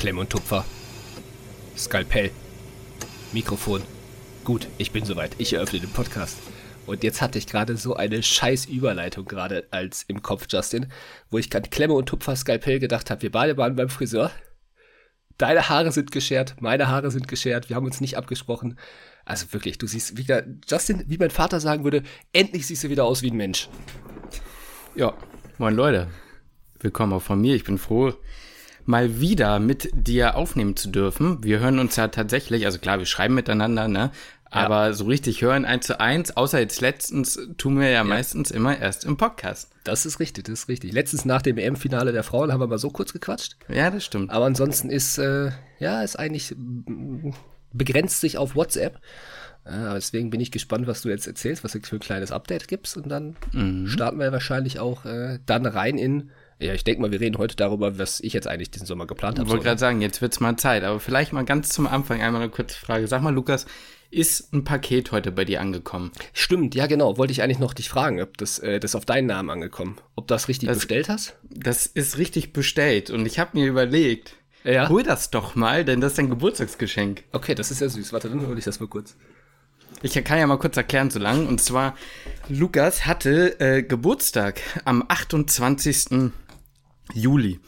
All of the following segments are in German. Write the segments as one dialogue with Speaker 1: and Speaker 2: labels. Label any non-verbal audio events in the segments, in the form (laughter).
Speaker 1: Klemm und Tupfer. Skalpell. Mikrofon. Gut, ich bin soweit. Ich eröffne den Podcast. Und jetzt hatte ich gerade so eine scheiß Überleitung gerade als im Kopf, Justin, wo ich gerade Klemme und Tupfer Skalpell gedacht habe. Wir beide waren beim Friseur. Deine Haare sind geschert, meine Haare sind geschert. Wir haben uns nicht abgesprochen. Also wirklich, du siehst wieder, Justin, wie mein Vater sagen würde, endlich siehst du wieder aus wie ein Mensch.
Speaker 2: Ja, moin Leute. Willkommen auch von mir. Ich bin froh, mal wieder mit dir aufnehmen zu dürfen. Wir hören uns ja tatsächlich, also klar, wir schreiben miteinander, ne? Aber ja. so richtig hören eins zu eins, außer jetzt letztens, tun wir ja, ja, meistens immer erst im Podcast.
Speaker 1: Das ist richtig, das ist richtig. Letztens nach dem EM-Finale der Frauen haben wir mal so kurz gequatscht.
Speaker 2: Ja, das stimmt.
Speaker 1: Aber ansonsten ist, äh, ja, ist eigentlich, begrenzt sich auf WhatsApp. Äh, deswegen bin ich gespannt, was du jetzt erzählst, was du für ein kleines Update gibst. Und dann mhm. starten wir wahrscheinlich auch äh, dann rein in ja, ich denke mal, wir reden heute darüber, was ich jetzt eigentlich diesen Sommer geplant habe.
Speaker 2: Ich wollte gerade sagen, jetzt wird's mal Zeit, aber vielleicht mal ganz zum Anfang einmal eine kurze Frage. Sag mal, Lukas, ist ein Paket heute bei dir angekommen?
Speaker 1: Stimmt, ja genau. Wollte ich eigentlich noch dich fragen, ob das, äh, das auf deinen Namen angekommen. Ob das richtig das, bestellt hast?
Speaker 2: Das ist richtig bestellt und ich habe mir überlegt, ja? hol das doch mal, denn das ist dein Geburtstagsgeschenk.
Speaker 1: Okay, das ist ja süß. Warte, dann hole ich das mal kurz.
Speaker 2: Ich kann ja mal kurz erklären, so lang. Und zwar, Lukas hatte äh, Geburtstag am 28. Juli.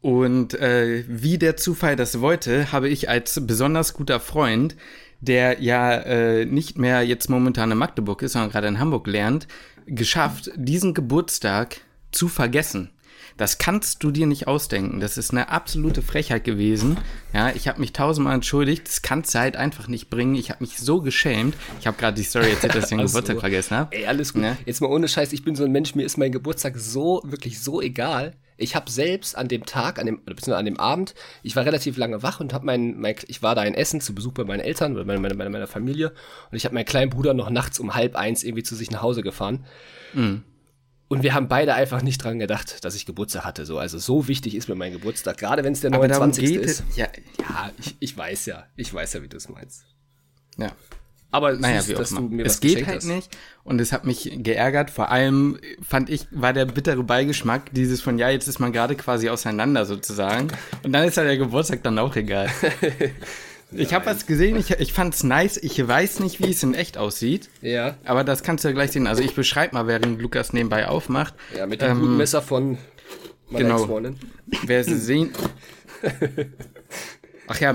Speaker 2: Und äh, wie der Zufall das wollte, habe ich als besonders guter Freund, der ja äh, nicht mehr jetzt momentan in Magdeburg ist, sondern gerade in Hamburg lernt, geschafft, diesen Geburtstag zu vergessen. Das kannst du dir nicht ausdenken. Das ist eine absolute Frechheit gewesen. Ja, ich habe mich tausendmal entschuldigt. Das kannst du halt einfach nicht bringen. Ich habe mich so geschämt. Ich habe gerade die Story erzählt, dass ich den (laughs) Geburtstag so. vergessen habe.
Speaker 1: Ey, alles gut. Ja? Jetzt mal ohne Scheiß. Ich bin so ein Mensch, mir ist mein Geburtstag so, wirklich so egal. Ich habe selbst an dem Tag, an dem, beziehungsweise an dem Abend, ich war relativ lange wach und habe mein, mein, ich war da in Essen zu Besuch bei meinen Eltern oder meiner, meiner, meiner Familie und ich habe meinen kleinen Bruder noch nachts um halb eins irgendwie zu sich nach Hause gefahren. Mhm. Und wir haben beide einfach nicht dran gedacht, dass ich Geburtstag hatte. So, also so wichtig ist mir mein Geburtstag, gerade wenn es der 29. ist.
Speaker 2: Ja, ja ich, ich weiß ja, ich weiß ja, wie du es meinst.
Speaker 1: Ja.
Speaker 2: Aber naja, süß, wie dass du mir es geht halt hast. nicht und es hat mich geärgert. Vor allem fand ich, war der bittere Beigeschmack dieses von, ja, jetzt ist man gerade quasi auseinander sozusagen. Und dann ist ja der Geburtstag dann auch egal. (laughs) Ich habe was gesehen, ich, ich fand's nice. Ich weiß nicht, wie es in echt aussieht.
Speaker 1: Ja.
Speaker 2: Aber das kannst du ja gleich sehen. Also ich beschreibe mal, während Lukas nebenbei aufmacht.
Speaker 1: Ja, mit dem ähm, guten Messer von
Speaker 2: meiner genau. Wer sie sehen. (laughs) Ach ja,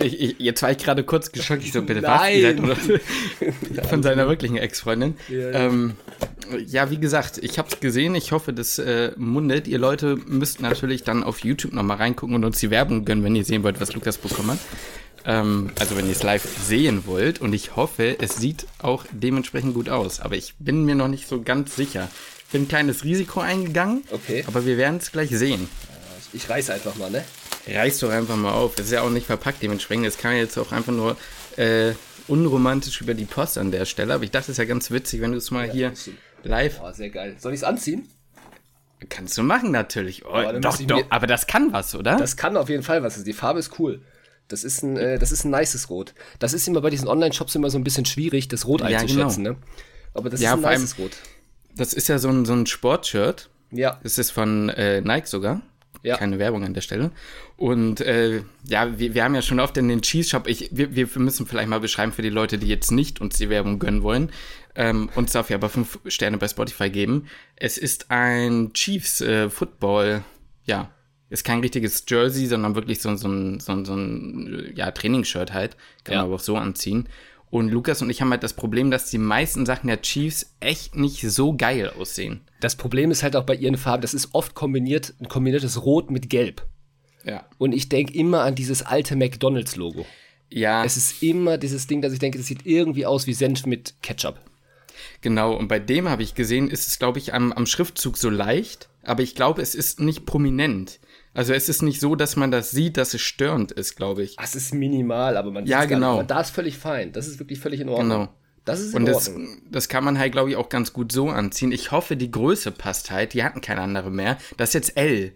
Speaker 2: ich, ich, jetzt war ich gerade kurz geschockt. Ich so, bitte
Speaker 1: Nein.
Speaker 2: was? (laughs) Von seiner wirklichen Ex-Freundin. Ja, ja. Ähm, ja, wie gesagt, ich habe es gesehen. Ich hoffe, das äh, mundet. Ihr Leute müsst natürlich dann auf YouTube nochmal reingucken und uns die Werbung gönnen, wenn ihr sehen wollt, was Lukas bekommen hat. Ähm, also wenn ihr es live sehen wollt. Und ich hoffe, es sieht auch dementsprechend gut aus. Aber ich bin mir noch nicht so ganz sicher. Ich bin ein kleines Risiko eingegangen.
Speaker 1: Okay.
Speaker 2: Aber wir werden es gleich sehen.
Speaker 1: Ich reiß einfach mal, ne?
Speaker 2: Reiß doch einfach mal auf. Das ist ja auch nicht verpackt dementsprechend. Das kann jetzt auch einfach nur äh, unromantisch über die Post an der Stelle. Aber ich dachte, es ist ja ganz witzig, wenn du es mal ja, hier live.
Speaker 1: Oh, sehr geil. Soll ich es anziehen?
Speaker 2: Kannst du machen natürlich. Oh, doch, doch, aber das kann was, oder?
Speaker 1: Das kann auf jeden Fall was. Die Farbe ist cool. Das ist ein, äh, das ist ein nices Rot. Das ist immer bei diesen Online-Shops immer so ein bisschen schwierig, das Rot ja, einzuschätzen, genau. ne? Aber das ja, ist ein nices Rot.
Speaker 2: Das ist ja so ein, so ein Sportshirt.
Speaker 1: Ja.
Speaker 2: Das ist von äh, Nike sogar. Ja. Keine Werbung an der Stelle. Und äh, ja, wir, wir haben ja schon oft in den Cheese Shop, ich, wir, wir müssen vielleicht mal beschreiben für die Leute, die jetzt nicht uns die Werbung gönnen wollen, ähm, uns dafür aber fünf Sterne bei Spotify geben. Es ist ein Chiefs äh, Football, ja, ist kein richtiges Jersey, sondern wirklich so, so ein, so ein, so ein ja, Trainingsshirt halt. Kann ja. man aber auch so anziehen. Und Lukas und ich haben halt das Problem, dass die meisten Sachen der Chiefs echt nicht so geil aussehen.
Speaker 1: Das Problem ist halt auch bei ihren Farben, das ist oft kombiniert, ein kombiniertes Rot mit Gelb.
Speaker 2: Ja.
Speaker 1: Und ich denke immer an dieses alte McDonalds-Logo.
Speaker 2: Ja.
Speaker 1: Es ist immer dieses Ding, dass ich denke, das sieht irgendwie aus wie Senf mit Ketchup.
Speaker 2: Genau, und bei dem habe ich gesehen, ist es, glaube ich, am, am Schriftzug so leicht, aber ich glaube, es ist nicht prominent. Also es ist nicht so, dass man das sieht, dass es störend ist, glaube ich.
Speaker 1: Es ist minimal, aber man
Speaker 2: ja,
Speaker 1: sieht
Speaker 2: genau.
Speaker 1: Aber da ist völlig fein. Das ist wirklich völlig in Ordnung.
Speaker 2: Genau. Das ist in Und das, das kann man halt, glaube ich, auch ganz gut so anziehen. Ich hoffe, die Größe passt halt. Die hatten keine andere mehr. Das ist jetzt L.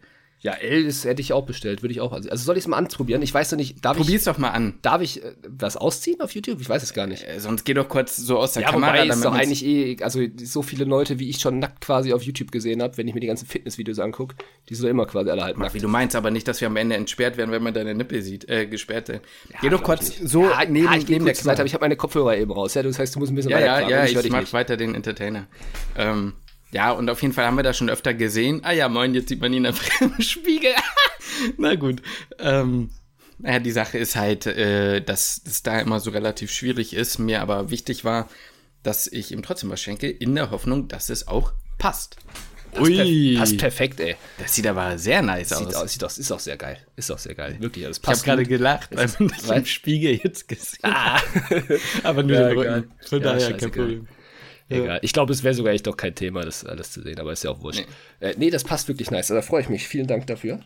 Speaker 1: Ja, L ist, hätte ich auch bestellt, würde ich auch. Also soll ich es mal anprobieren? Ich weiß noch nicht, darf
Speaker 2: Probier's
Speaker 1: ich,
Speaker 2: doch mal an.
Speaker 1: darf ich äh, was ausziehen auf YouTube? Ich weiß es gar nicht.
Speaker 2: Äh, sonst geh doch kurz so aus der
Speaker 1: Ja,
Speaker 2: Kamera.
Speaker 1: wobei ist doch eigentlich eh, also so viele Leute, wie ich schon nackt quasi auf YouTube gesehen habe, wenn ich mir die ganzen Fitnessvideos angucke, die sind doch immer quasi alle halt
Speaker 2: Ach,
Speaker 1: nackt.
Speaker 2: wie du meinst, aber nicht, dass wir am Ende entsperrt werden, wenn man deine Nippel sieht. Äh, gesperrt sind. geh doch kurz so
Speaker 1: ja,
Speaker 2: neben,
Speaker 1: ja, ich
Speaker 2: neben der
Speaker 1: Seite, aber ich habe meine Kopfhörer eben raus. Ja, das heißt, du musst ein bisschen
Speaker 2: Ja, ja,
Speaker 1: weiter
Speaker 2: ja,
Speaker 1: ich, hör
Speaker 2: ich
Speaker 1: dich
Speaker 2: mach
Speaker 1: nicht.
Speaker 2: weiter den Entertainer. Ähm, ja, und auf jeden Fall haben wir das schon öfter gesehen. Ah ja, moin, jetzt sieht man ihn einfach (laughs) im Spiegel. (laughs) Na gut. Ähm, naja, die Sache ist halt, äh, dass es da immer so relativ schwierig ist. Mir aber wichtig war, dass ich ihm trotzdem was schenke, in der Hoffnung, dass es auch passt.
Speaker 1: Passt, perf passt perfekt, ey.
Speaker 2: Das sieht aber sehr nice
Speaker 1: Sieht
Speaker 2: aus.
Speaker 1: aus, sieht aus, ist auch sehr geil. Ist auch sehr geil. Wirklich, das
Speaker 2: Ich habe
Speaker 1: passt
Speaker 2: gerade gelacht, weil man
Speaker 1: weil-
Speaker 2: im Spiegel jetzt gesehen
Speaker 1: Ah. (laughs)
Speaker 2: Aber nur
Speaker 1: Ja,
Speaker 2: den. Rücken. Von
Speaker 1: Ja,
Speaker 2: daher kein Problem.
Speaker 1: Egal. Ich glaube, es wäre sogar echt doch kein Thema, das alles zu sehen, aber ist ja auch wurscht. Nee, äh, nee das passt wirklich nice. Da freue ich mich. Vielen Dank dafür.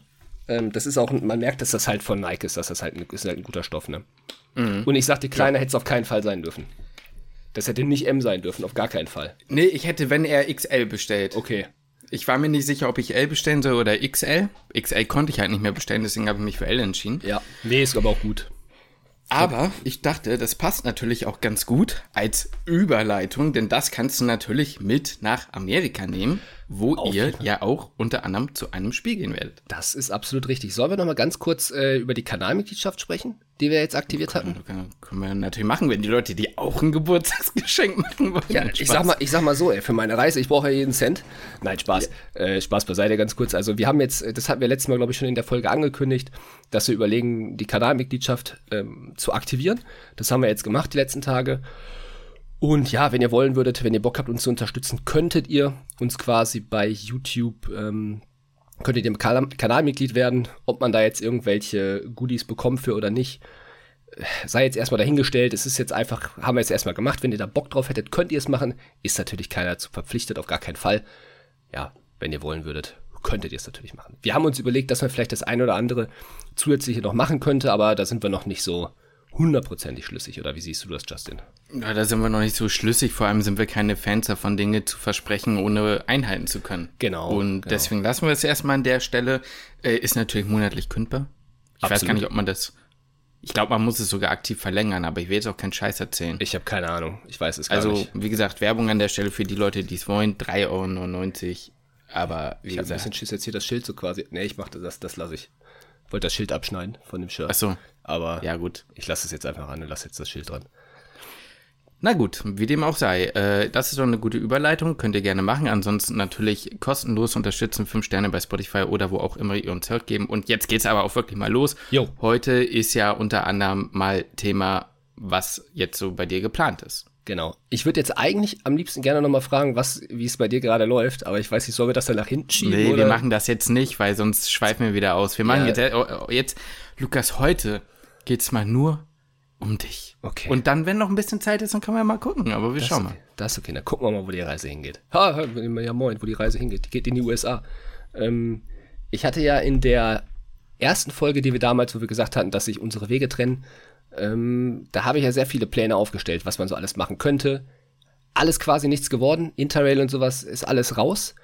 Speaker 1: Ähm, das ist auch, man merkt, dass das halt von Nike ist, dass das halt ein, ist halt ein guter Stoff, ne? Und ich sag, die kleiner hätte es auf keinen Fall sein dürfen. Das hätte nicht M sein dürfen, auf gar keinen Fall.
Speaker 2: Nee, ich hätte, wenn er XL bestellt.
Speaker 1: Okay.
Speaker 2: Ich war mir nicht sicher, ob ich L bestellen soll oder XL. XL konnte ich halt nicht mehr bestellen, deswegen habe ich mich für L entschieden.
Speaker 1: Ja. Nee, ist aber auch gut.
Speaker 2: Aber ich dachte, das passt natürlich auch ganz gut als Überleitung, denn das kannst du natürlich mit nach Amerika nehmen, wo
Speaker 1: Auf
Speaker 2: ihr ja auch unter anderem zu einem Spiel gehen werdet.
Speaker 1: Das ist absolut richtig. Sollen wir noch mal ganz kurz äh, über die Kanalmitgliedschaft sprechen, die wir jetzt aktiviert hatten?
Speaker 2: Können können wir natürlich machen, wenn die Leute die auch ein Geburtstagsgeschenk machen wollen.
Speaker 1: Ja, ich sag mal, ich sag mal so, ey, für meine Reise, ich brauche ja jeden Cent. Nein, Spaß. Äh, Spaß beiseite ganz kurz. Also wir haben jetzt, das hatten wir letztes Mal, glaube ich, schon in der Folge angekündigt, dass wir überlegen, die Kanalmitgliedschaft ähm, zu aktivieren. Das haben wir jetzt gemacht die letzten Tage. Und ja, wenn ihr wollen würdet, wenn ihr Bock habt, uns zu unterstützen, könntet ihr uns quasi bei YouTube, ähm, könntet ihr Kanal Kanalmitglied werden. Ob man da jetzt irgendwelche Goodies bekommt für oder nicht, sei jetzt erstmal dahingestellt. Es ist jetzt einfach, haben wir jetzt erstmal gemacht. Wenn ihr da Bock drauf hättet, könnt ihr es machen. Ist natürlich keiner dazu verpflichtet, auf gar keinen Fall. Ja, wenn ihr wollen würdet, könntet ihr es natürlich machen. Wir haben uns überlegt, dass man vielleicht das eine oder andere zusätzliche noch machen könnte, aber da sind wir noch nicht so hundertprozentig schlüssig. Oder wie siehst du das, Justin?
Speaker 2: Ja, da sind wir noch nicht so schlüssig. Vor allem sind wir keine Fans davon, Dinge zu versprechen, ohne einhalten zu können.
Speaker 1: Genau,
Speaker 2: Und
Speaker 1: genau.
Speaker 2: deswegen lassen wir es erstmal an der Stelle. Äh, ist natürlich monatlich kündbar. Ich weiß
Speaker 1: Absolut.
Speaker 2: gar nicht, ob man das. Ich glaube, man muss es sogar aktiv verlängern, aber ich will jetzt auch keinen Scheiß erzählen.
Speaker 1: Ich habe keine Ahnung. Ich weiß es gar
Speaker 2: also,
Speaker 1: nicht.
Speaker 2: wie gesagt, Werbung an der Stelle für die Leute, die es wollen. 3,99 Euro. Aber wie
Speaker 1: Ich habe ein
Speaker 2: gesagt.
Speaker 1: bisschen Schiss jetzt hier das Schild so quasi. Nee, ich mache das, das lasse ich. Wollte das Schild abschneiden von dem Shirt.
Speaker 2: Achso,
Speaker 1: Aber
Speaker 2: ja gut.
Speaker 1: ich lasse es jetzt einfach ran und lasse jetzt das Schild dran.
Speaker 2: Na gut, wie dem auch sei. Äh, das ist doch eine gute Überleitung, könnt ihr gerne machen. Ansonsten natürlich kostenlos unterstützen, 5 Sterne bei Spotify oder wo auch immer ihr uns hört geben. Und jetzt geht's aber auch wirklich mal los.
Speaker 1: Jo.
Speaker 2: Heute ist ja unter anderem mal Thema, was jetzt so bei dir geplant ist.
Speaker 1: Genau. Ich würde jetzt eigentlich am liebsten gerne nochmal fragen, was, wie es bei dir gerade läuft, aber ich weiß nicht, sollen wir das dann nach hinten schieben?
Speaker 2: Nee,
Speaker 1: oder?
Speaker 2: wir machen das jetzt nicht, weil sonst schweifen wir wieder aus. Wir machen
Speaker 1: Ja.
Speaker 2: jetzt, äh, jetzt, Lukas, heute geht's mal nur um dich.
Speaker 1: Okay.
Speaker 2: Und dann, wenn noch ein bisschen Zeit ist, dann können wir mal gucken, aber wir
Speaker 1: das
Speaker 2: schauen
Speaker 1: okay. Das ist okay, dann gucken wir mal, wo die Reise hingeht. Ha, ha, ja moin, wo die Reise hingeht. Die geht in die USA. Ähm, ich hatte ja in der ersten Folge, die wir damals, wo wir gesagt hatten, dass sich unsere Wege trennen, ähm, da habe ich ja sehr viele Pläne aufgestellt, was man so alles machen könnte. Alles quasi nichts geworden. Interrail und sowas ist alles raus.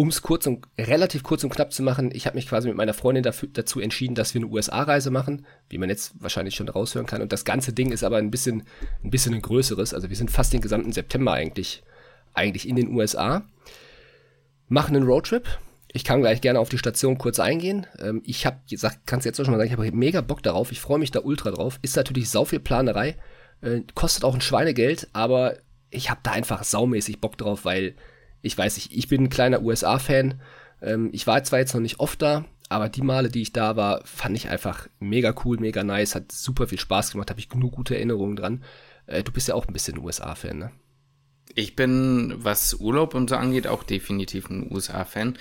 Speaker 1: Um es kurz und relativ kurz und knapp zu machen, ich habe mich quasi mit meiner Freundin dafür, dazu entschieden, dass wir eine USA-Reise machen, wie man jetzt wahrscheinlich schon raushören kann. Und das ganze Ding ist aber ein bisschen, ein bisschen ein größeres. Also wir sind fast den gesamten September eigentlich, eigentlich in den USA. Machen einen Roadtrip. Ich kann gleich gerne auf die Station kurz eingehen. Ähm, ich habe gesagt, kannst jetzt auch schon mal sagen, ich habe mega Bock darauf. Ich freue mich da ultra drauf. Ist natürlich sau viel Planerei. Äh, kostet auch ein Schweinegeld, aber ich habe da einfach saumäßig Bock drauf, weil ich weiß nicht, ich bin ein kleiner USA-Fan. Ähm, ich war zwar jetzt noch nicht oft da, aber die Male, die ich da war, fand ich einfach mega cool, mega nice, hat super viel Spaß gemacht, habe ich genug gute Erinnerungen dran. Äh, du bist ja auch ein bisschen USA-Fan, ne?
Speaker 2: Ich bin, was Urlaub und so angeht, auch definitiv ein USA-Fan.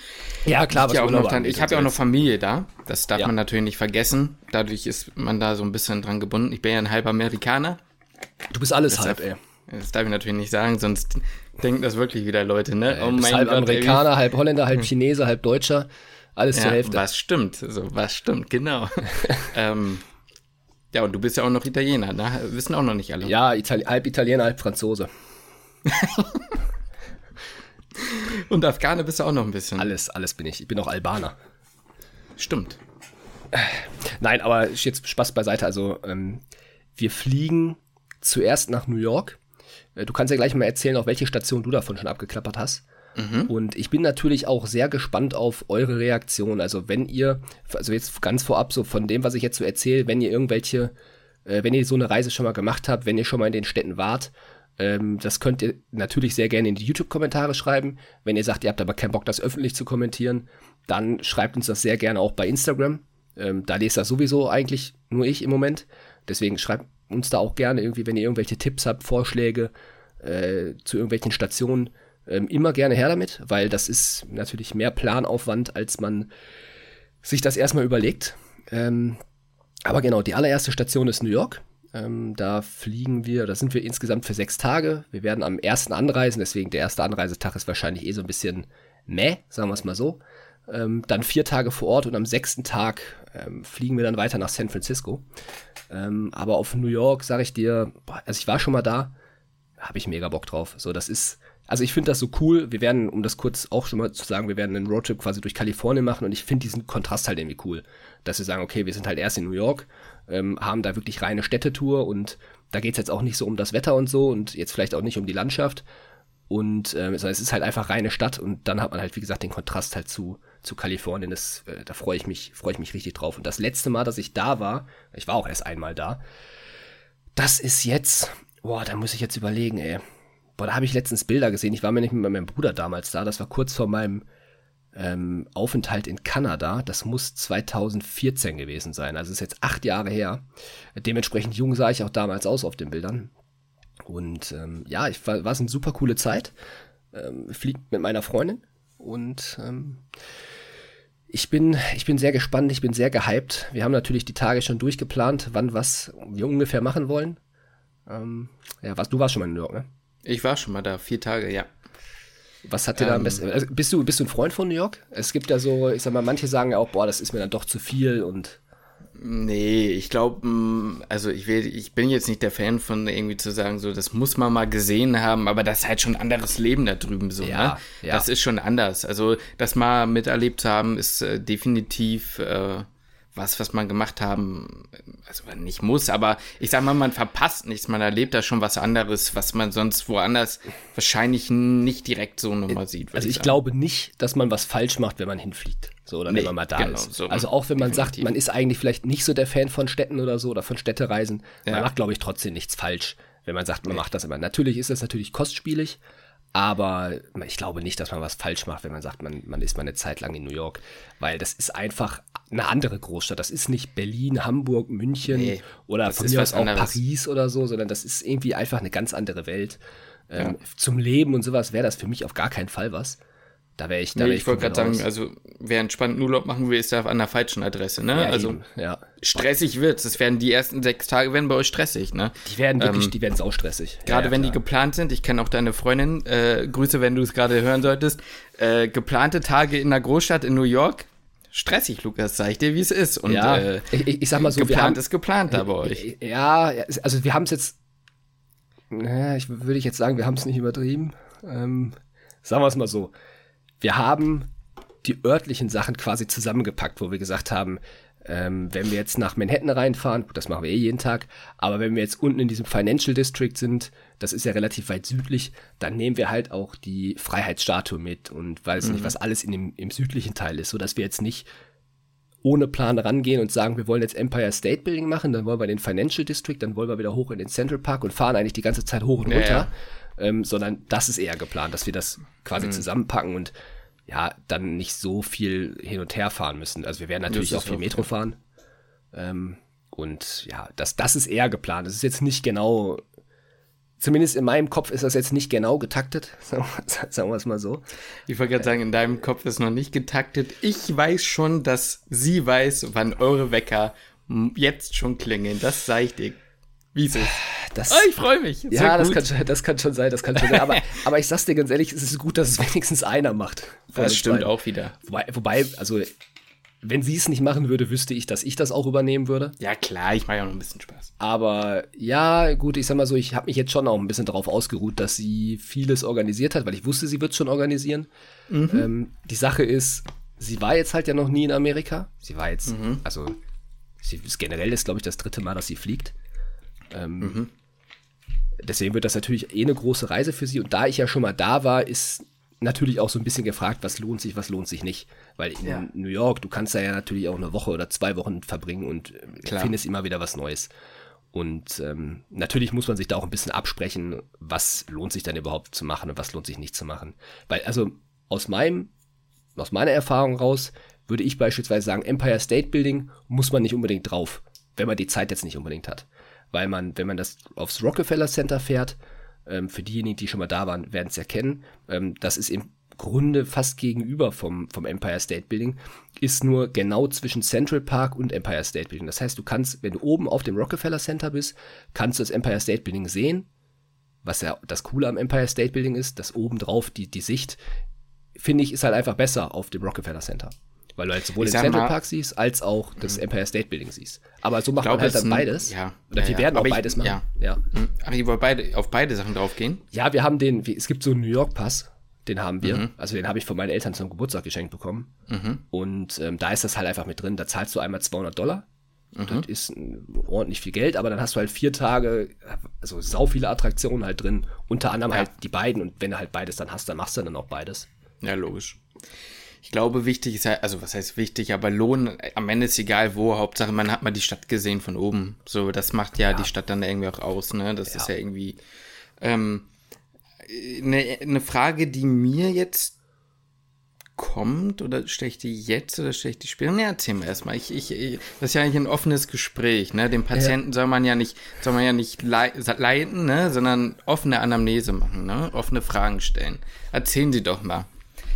Speaker 1: Ja, klar,
Speaker 2: ich ja auch noch dann, ich habe ja auch noch Familie da. Das darf
Speaker 1: Ja.
Speaker 2: man natürlich nicht vergessen. Dadurch ist man da so ein bisschen dran gebunden. Ich bin ja ein halber Amerikaner.
Speaker 1: Du bist alles
Speaker 2: Deshalb-
Speaker 1: halb, ey.
Speaker 2: Das darf ich natürlich nicht sagen, sonst denken das wirklich wieder Leute, ne?
Speaker 1: Du bist halb Amerikaner, halb Holländer, halb Chinese, halb Deutscher. Alles zur
Speaker 2: Ja,
Speaker 1: Hälfte.
Speaker 2: was stimmt, so, was stimmt, genau. (laughs) ähm, ja, und du bist ja auch noch Italiener, ne? Wissen auch noch nicht alle.
Speaker 1: Ja, Itali halb Italiener, halb Franzose. (laughs)
Speaker 2: Und Afghane bist du auch noch ein bisschen.
Speaker 1: Alles, alles bin ich. Ich bin auch Albaner.
Speaker 2: Stimmt.
Speaker 1: Nein, aber jetzt Spaß beiseite. Also, ähm, wir fliegen zuerst nach New York. Äh, du kannst ja gleich mal erzählen, auf welche Station du davon schon abgeklappert hast. Mhm. Und ich bin natürlich auch sehr gespannt auf eure Reaktion. Also, wenn ihr, also jetzt ganz vorab so von dem, was ich jetzt so erzähle, wenn ihr irgendwelche, äh, wenn ihr so eine Reise schon mal gemacht habt, wenn ihr schon mal in den Städten wart, ähm, das könnt ihr natürlich sehr gerne in die YouTube-Kommentare schreiben. Wenn ihr sagt, ihr habt aber keinen Bock, das öffentlich zu kommentieren, dann schreibt uns das sehr gerne auch bei Instagram. Ähm, da lest das sowieso eigentlich nur ich im Moment. Deswegen schreibt uns da auch gerne irgendwie, wenn ihr irgendwelche Tipps habt, Vorschläge äh, zu irgendwelchen Stationen, ähm, immer gerne her damit, weil das ist natürlich mehr Planaufwand, als man sich das erstmal überlegt. Ähm, aber genau, die allererste Station ist New York. Ähm, da fliegen wir, da sind wir insgesamt für sechs Tage. Wir werden am ersten anreisen, deswegen der erste Anreisetag ist wahrscheinlich eh so ein bisschen meh, sagen wir es mal so. Ähm, dann vier Tage vor Ort und am sechsten Tag ähm, fliegen wir dann weiter nach San Francisco. Ähm, aber auf New York, sage ich dir, boah, also ich war schon mal da, habe ich mega Bock drauf. So, das ist, also ich finde das so cool. Wir werden, um das kurz auch schon mal zu sagen, wir werden einen Roadtrip quasi durch Kalifornien machen und ich finde diesen Kontrast halt irgendwie cool, dass wir sagen, okay, wir sind halt erst in New York, ähm, haben da wirklich reine Städtetour und da geht es jetzt auch nicht so um das Wetter und so und jetzt vielleicht auch nicht um die Landschaft. Und äh, es ist halt einfach reine Stadt und dann hat man halt, wie gesagt, den Kontrast halt zu, zu Kalifornien. Das, äh, da freue ich mich, freue ich mich richtig drauf. Und das letzte Mal, dass ich da war, ich war auch erst einmal da, das ist jetzt, boah, da muss ich jetzt überlegen, ey. Boah, da habe ich letztens Bilder gesehen. Ich war mir nicht mit meinem Bruder damals da. Das war kurz vor meinem ähm, Aufenthalt in Kanada. Das muss 2014 gewesen sein. Also ist jetzt acht Jahre her. Dementsprechend jung sah ich auch damals aus auf den Bildern. Und ähm, ja, ich war, war es eine super coole Zeit. Ähm, fliegt mit meiner Freundin und ähm, ich bin, ich bin sehr gespannt, ich bin sehr gehypt. Wir haben natürlich die Tage schon durchgeplant, wann was wir ungefähr machen wollen. Ähm, ja, was, du warst schon mal in New York, ne?
Speaker 2: Ich war schon mal da, vier Tage, ja.
Speaker 1: Was hat dir ähm, da am ähm. besten? Also bist du, bist du ein Freund von New York? Es gibt ja so, ich sag mal, manche sagen ja auch, boah, das ist mir dann doch zu viel und.
Speaker 2: Nee, ich glaube, mm, also ich will, ich bin jetzt nicht der Fan von irgendwie zu sagen, so, das muss man mal gesehen haben, aber das ist halt schon ein anderes Leben da drüben so, ja, ne? Ja. Das ist schon anders. Also, das mal miterlebt zu haben, ist äh, definitiv äh, was, was man gemacht haben, also nicht muss, aber ich sag mal, man verpasst nichts, man erlebt da schon was anderes, was man sonst woanders wahrscheinlich nicht direkt so nochmal sieht.
Speaker 1: Also ich sagen. glaube nicht, dass man was falsch macht, wenn man hinfliegt. So, oder nee, wenn man mal da genau, ist. So also auch wenn man definitiv. sagt, man ist eigentlich vielleicht nicht so der Fan von Städten oder so oder von Städtereisen, ja. man macht, glaube ich, trotzdem nichts falsch, wenn man sagt, man nee. macht das immer. Natürlich ist das natürlich kostspielig, aber ich glaube nicht, dass man was falsch macht, wenn man sagt, man, man ist mal eine Zeit lang in New York. Weil das ist einfach eine andere Großstadt. Das ist nicht Berlin, Hamburg, München nee, oder von mir aus auch anderes. Paris oder so, sondern das ist irgendwie einfach eine ganz andere Welt. Ähm, ja. Zum Leben und sowas wäre das für mich auf gar keinen Fall was. Da wäre ich, da
Speaker 2: nee, ich wollte gerade sagen, also wer entspannt Urlaub machen will, ist da an der falschen Adresse, ne? Ja, also ja. stressig wird's. Es werden die ersten sechs Tage werden bei euch stressig, ne?
Speaker 1: Die werden wirklich, ähm, die werden sau stressig.
Speaker 2: Gerade ja, wenn die geplant sind, ich kenne auch deine Freundin, äh, Grüße, wenn du es gerade hören solltest. Äh, geplante Tage in der Großstadt in New York, stressig, Lukas, sag ich dir, wie es ist. Und
Speaker 1: ja, äh, ich, ich, sag mal so,
Speaker 2: geplant haben, ist geplant da bei euch.
Speaker 1: Ja, also wir haben es jetzt, naja, ich würde ich jetzt sagen, wir haben es nicht übertrieben. Ähm, sagen wir es mal so wir haben die örtlichen Sachen quasi zusammengepackt, wo wir gesagt haben, ähm, wenn wir jetzt nach Manhattan reinfahren, gut, das machen wir eh jeden Tag, aber wenn wir jetzt unten in diesem Financial District sind, das ist ja relativ weit südlich, dann nehmen wir halt auch die Freiheitsstatue mit und weiß mhm. nicht, was alles in dem, im südlichen Teil ist, so dass wir jetzt nicht ohne Plan rangehen und sagen, wir wollen jetzt Empire State Building machen, dann wollen wir den Financial District, dann wollen wir wieder hoch in den Central Park und fahren eigentlich die ganze Zeit hoch und runter. Ähm, sondern das ist eher geplant, dass wir das quasi mhm. zusammenpacken und ja, dann nicht so viel hin und her fahren müssen. Also wir werden natürlich auch viel auch, Metro fahren. Ähm, und ja, das, das ist eher geplant. Das ist jetzt nicht genau, zumindest in meinem Kopf ist das jetzt nicht genau getaktet, (laughs) sagen wir es mal so.
Speaker 2: Ich wollte gerade sagen, in deinem Kopf ist noch nicht getaktet. Ich weiß schon, dass sie weiß, wann eure Wecker jetzt schon klingeln. Das sage ich dir wie es ist.
Speaker 1: Das, oh, ich freue mich. Sehr ja, das kann, das kann, schon sein, das kann schon sein. Aber, (laughs) aber ich sag's dir ganz ehrlich, es ist gut, dass es wenigstens einer macht.
Speaker 2: Das stimmt auch wieder.
Speaker 1: Wobei, wobei, also, wenn sie es nicht machen würde, wüsste ich, dass ich das auch übernehmen würde.
Speaker 2: Ja, klar, ich mache ja noch ein bisschen Spaß.
Speaker 1: Aber ja, gut, ich sag mal so, ich habe mich jetzt schon auch ein bisschen darauf ausgeruht, dass sie vieles organisiert hat, weil ich wusste, sie wird schon organisieren. Mhm. Ähm, die Sache ist, sie war jetzt halt ja noch nie in Amerika. Sie war jetzt, mhm. also sie ist generell ist, glaube ich, das dritte Mal, dass sie fliegt. Ähm, mhm. Deswegen wird das natürlich eh eine große Reise für sie. Und da ich ja schon mal da war, ist natürlich auch so ein bisschen gefragt, was lohnt sich, was lohnt sich nicht. Weil in ja. New York, du kannst da ja natürlich auch eine Woche oder zwei Wochen verbringen und äh, Klar. findest immer wieder was Neues. Und ähm, natürlich muss man sich da auch ein bisschen absprechen, was lohnt sich dann überhaupt zu machen und was lohnt sich nicht zu machen. Weil, also aus meinem, aus meiner Erfahrung raus, würde ich beispielsweise sagen, Empire State Building muss man nicht unbedingt drauf, wenn man die Zeit jetzt nicht unbedingt hat. Weil man, wenn man das aufs Rockefeller Center fährt, ähm, für diejenigen, die schon mal da waren, werden es erkennen, ähm, das ist im Grunde fast gegenüber vom, vom Empire State Building, ist nur genau zwischen Central Park und Empire State Building. Das heißt, du kannst, wenn du oben auf dem Rockefeller Center bist, kannst du das Empire State Building sehen. Was ja das Coole am Empire State Building ist, dass oben drauf die, die Sicht, finde ich, ist halt einfach besser auf dem Rockefeller Center. Weil du halt sowohl den Central Park siehst, als auch das mhm. Empire State Building siehst. Aber so macht glaub, man halt dann beides.
Speaker 2: Ja,
Speaker 1: Oder
Speaker 2: ja,
Speaker 1: wir werden auch ich, beides machen.
Speaker 2: Ja. Mhm. Aber ihr wollt beide, auf beide Sachen draufgehen?
Speaker 1: Ja, wir haben den, es gibt so einen New York Pass. Den haben wir. Mhm. Also den habe ich von meinen Eltern zum Geburtstag geschenkt bekommen. Mhm. Und ähm, da ist das halt einfach mit drin. Da zahlst du einmal 200 Dollar. Mhm. Das ist ordentlich viel Geld, aber dann hast du halt vier Tage, also sau viele Attraktionen halt drin. Unter anderem ja. halt die beiden. Und wenn du halt beides dann hast, dann machst du dann auch beides.
Speaker 2: Ja, logisch. Ich glaube, wichtig ist halt, also was heißt wichtig, aber Lohn, am Ende ist egal wo, Hauptsache man hat mal die Stadt gesehen von oben. So, das macht ja, ja. die Stadt dann irgendwie auch aus, ne? Das ja. ist ja irgendwie ähm, eine, eine Frage, die mir jetzt kommt, oder stelle ich die jetzt oder stelle ich die später? Ne, erzähl mir erstmal. Ich, ich, ich, das ist ja eigentlich ein offenes Gespräch, ne? Dem Patienten ja. soll man ja nicht, soll man ja nicht leiten, ne? Sondern offene Anamnese machen, ne? Offene Fragen stellen. Erzählen Sie doch mal.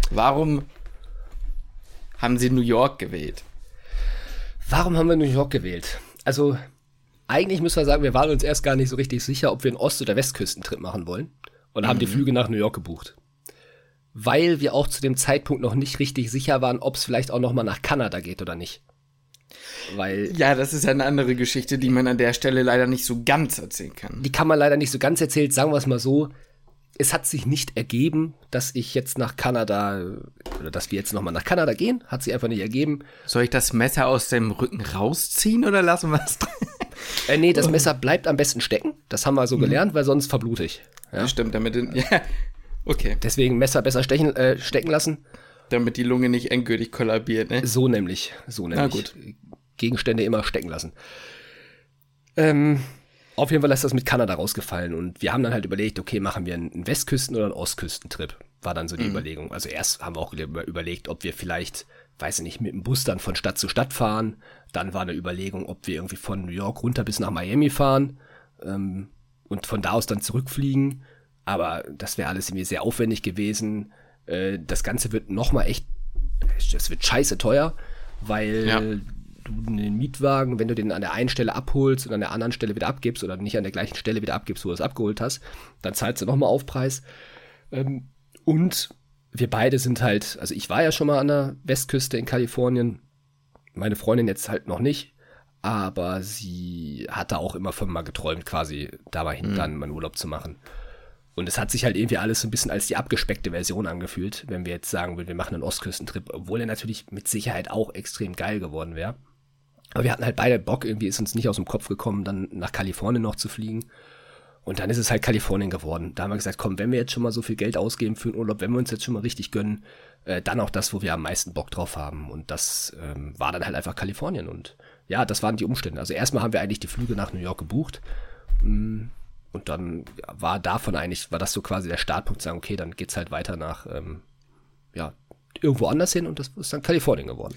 Speaker 2: Warum haben Sie New York gewählt?
Speaker 1: Warum haben wir New York gewählt? Also, eigentlich müssen wir sagen, wir waren uns erst gar nicht so richtig sicher, ob wir einen Ost- oder Westküstentrip machen wollen und mhm. haben die mhm. Flüge nach New York gebucht. Weil wir auch zu dem Zeitpunkt noch nicht richtig sicher waren, ob es vielleicht auch noch mal nach Kanada geht oder nicht.
Speaker 2: Weil ja, das ist eine andere Geschichte, die man an der Stelle leider nicht so ganz erzählen kann.
Speaker 1: Die kann man leider nicht so ganz erzählen, sagen wir es mal so. Es hat sich nicht ergeben, dass ich jetzt nach Kanada oder dass wir jetzt noch mal nach Kanada gehen. Hat sich einfach nicht ergeben.
Speaker 2: Soll ich das Messer aus dem Rücken rausziehen oder lassen wir es?
Speaker 1: äh, nee, das Messer bleibt am besten stecken. Das haben wir so mhm. gelernt, weil sonst verblute ich.
Speaker 2: Ja? Stimmt, damit. In, (laughs) ja. Okay.
Speaker 1: Deswegen Messer besser stechen, äh, stecken lassen.
Speaker 2: Damit die Lunge nicht endgültig kollabiert, ne?
Speaker 1: So nämlich. So nämlich.
Speaker 2: Na gut.
Speaker 1: Gegenstände immer stecken lassen. Ähm, auf jeden Fall ist das mit Kanada rausgefallen und wir haben dann halt überlegt, okay, machen wir einen Westküsten- oder einen Ostküstentrip? War dann so die mhm. Überlegung. Also erst haben wir auch überlegt, ob wir vielleicht, weiß ich nicht, mit dem Bus dann von Stadt zu Stadt fahren. Dann war eine Überlegung, ob wir irgendwie von New York runter bis nach Miami fahren. Ähm, und von da aus dann zurückfliegen. Aber das wäre alles irgendwie sehr aufwendig gewesen. Äh, das Ganze wird nochmal echt, das wird scheiße teuer, weil ja. du einen Mietwagen, wenn du den an der einen Stelle abholst und an der anderen Stelle wieder abgibst oder nicht an der gleichen Stelle wieder abgibst, wo du es abgeholt hast, dann zahlst du nochmal Aufpreis. Ähm, und wir beide sind halt, also ich war ja schon mal an der Westküste in Kalifornien, meine Freundin jetzt halt noch nicht aber sie hatte auch immer von mal geträumt, quasi da mal hin, mhm. dann mal Urlaub zu machen. Und es hat sich halt irgendwie alles so ein bisschen als die abgespeckte Version angefühlt, wenn wir jetzt sagen würden, wir machen einen Ostküstentrip, obwohl er natürlich mit Sicherheit auch extrem geil geworden wäre. Aber wir hatten halt beide Bock, irgendwie ist uns nicht aus dem Kopf gekommen, dann nach Kalifornien noch zu fliegen. Und dann ist es halt Kalifornien geworden. Da haben wir gesagt, komm, wenn wir jetzt schon mal so viel Geld ausgeben für einen Urlaub, wenn wir uns jetzt schon mal richtig gönnen, äh, dann auch das, wo wir am meisten Bock drauf haben. Und das ähm, war dann halt einfach Kalifornien. Und ja, das waren die Umstände. Also erstmal haben wir eigentlich die Flüge nach New York gebucht. Mm, und dann war davon eigentlich, war das so quasi der Startpunkt, zu sagen, okay, dann geht's halt weiter nach, ähm, ja, irgendwo anders hin und das ist dann Kalifornien geworden.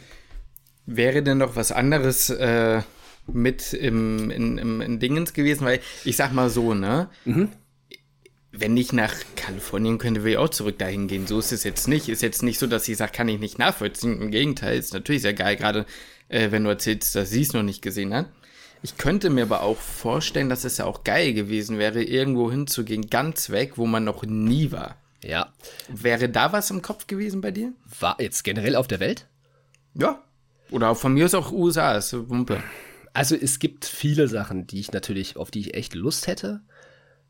Speaker 2: Wäre denn noch was anderes äh, mit im, in, im, in Dingens gewesen? Weil ich sag mal so, ne? Mhm. Wenn ich nach Kalifornien könnte, würde ich auch zurück dahin gehen. So ist es jetzt nicht. Ist jetzt nicht so, dass ich sage, kann ich nicht nachvollziehen. Im Gegenteil, ist natürlich sehr geil, gerade äh, wenn du erzählst, dass sie es noch nicht gesehen hat. Ich könnte mir aber auch vorstellen, dass es ja auch geil gewesen wäre, irgendwo hinzugehen, ganz weg, wo man noch nie war.
Speaker 1: Ja.
Speaker 2: Wäre da was im Kopf gewesen bei dir?
Speaker 1: War jetzt generell auf der Welt?
Speaker 2: Ja. Oder von mir ist auch USA, ist so Wumpe.
Speaker 1: Also es gibt viele Sachen, die ich natürlich, auf die ich echt Lust hätte.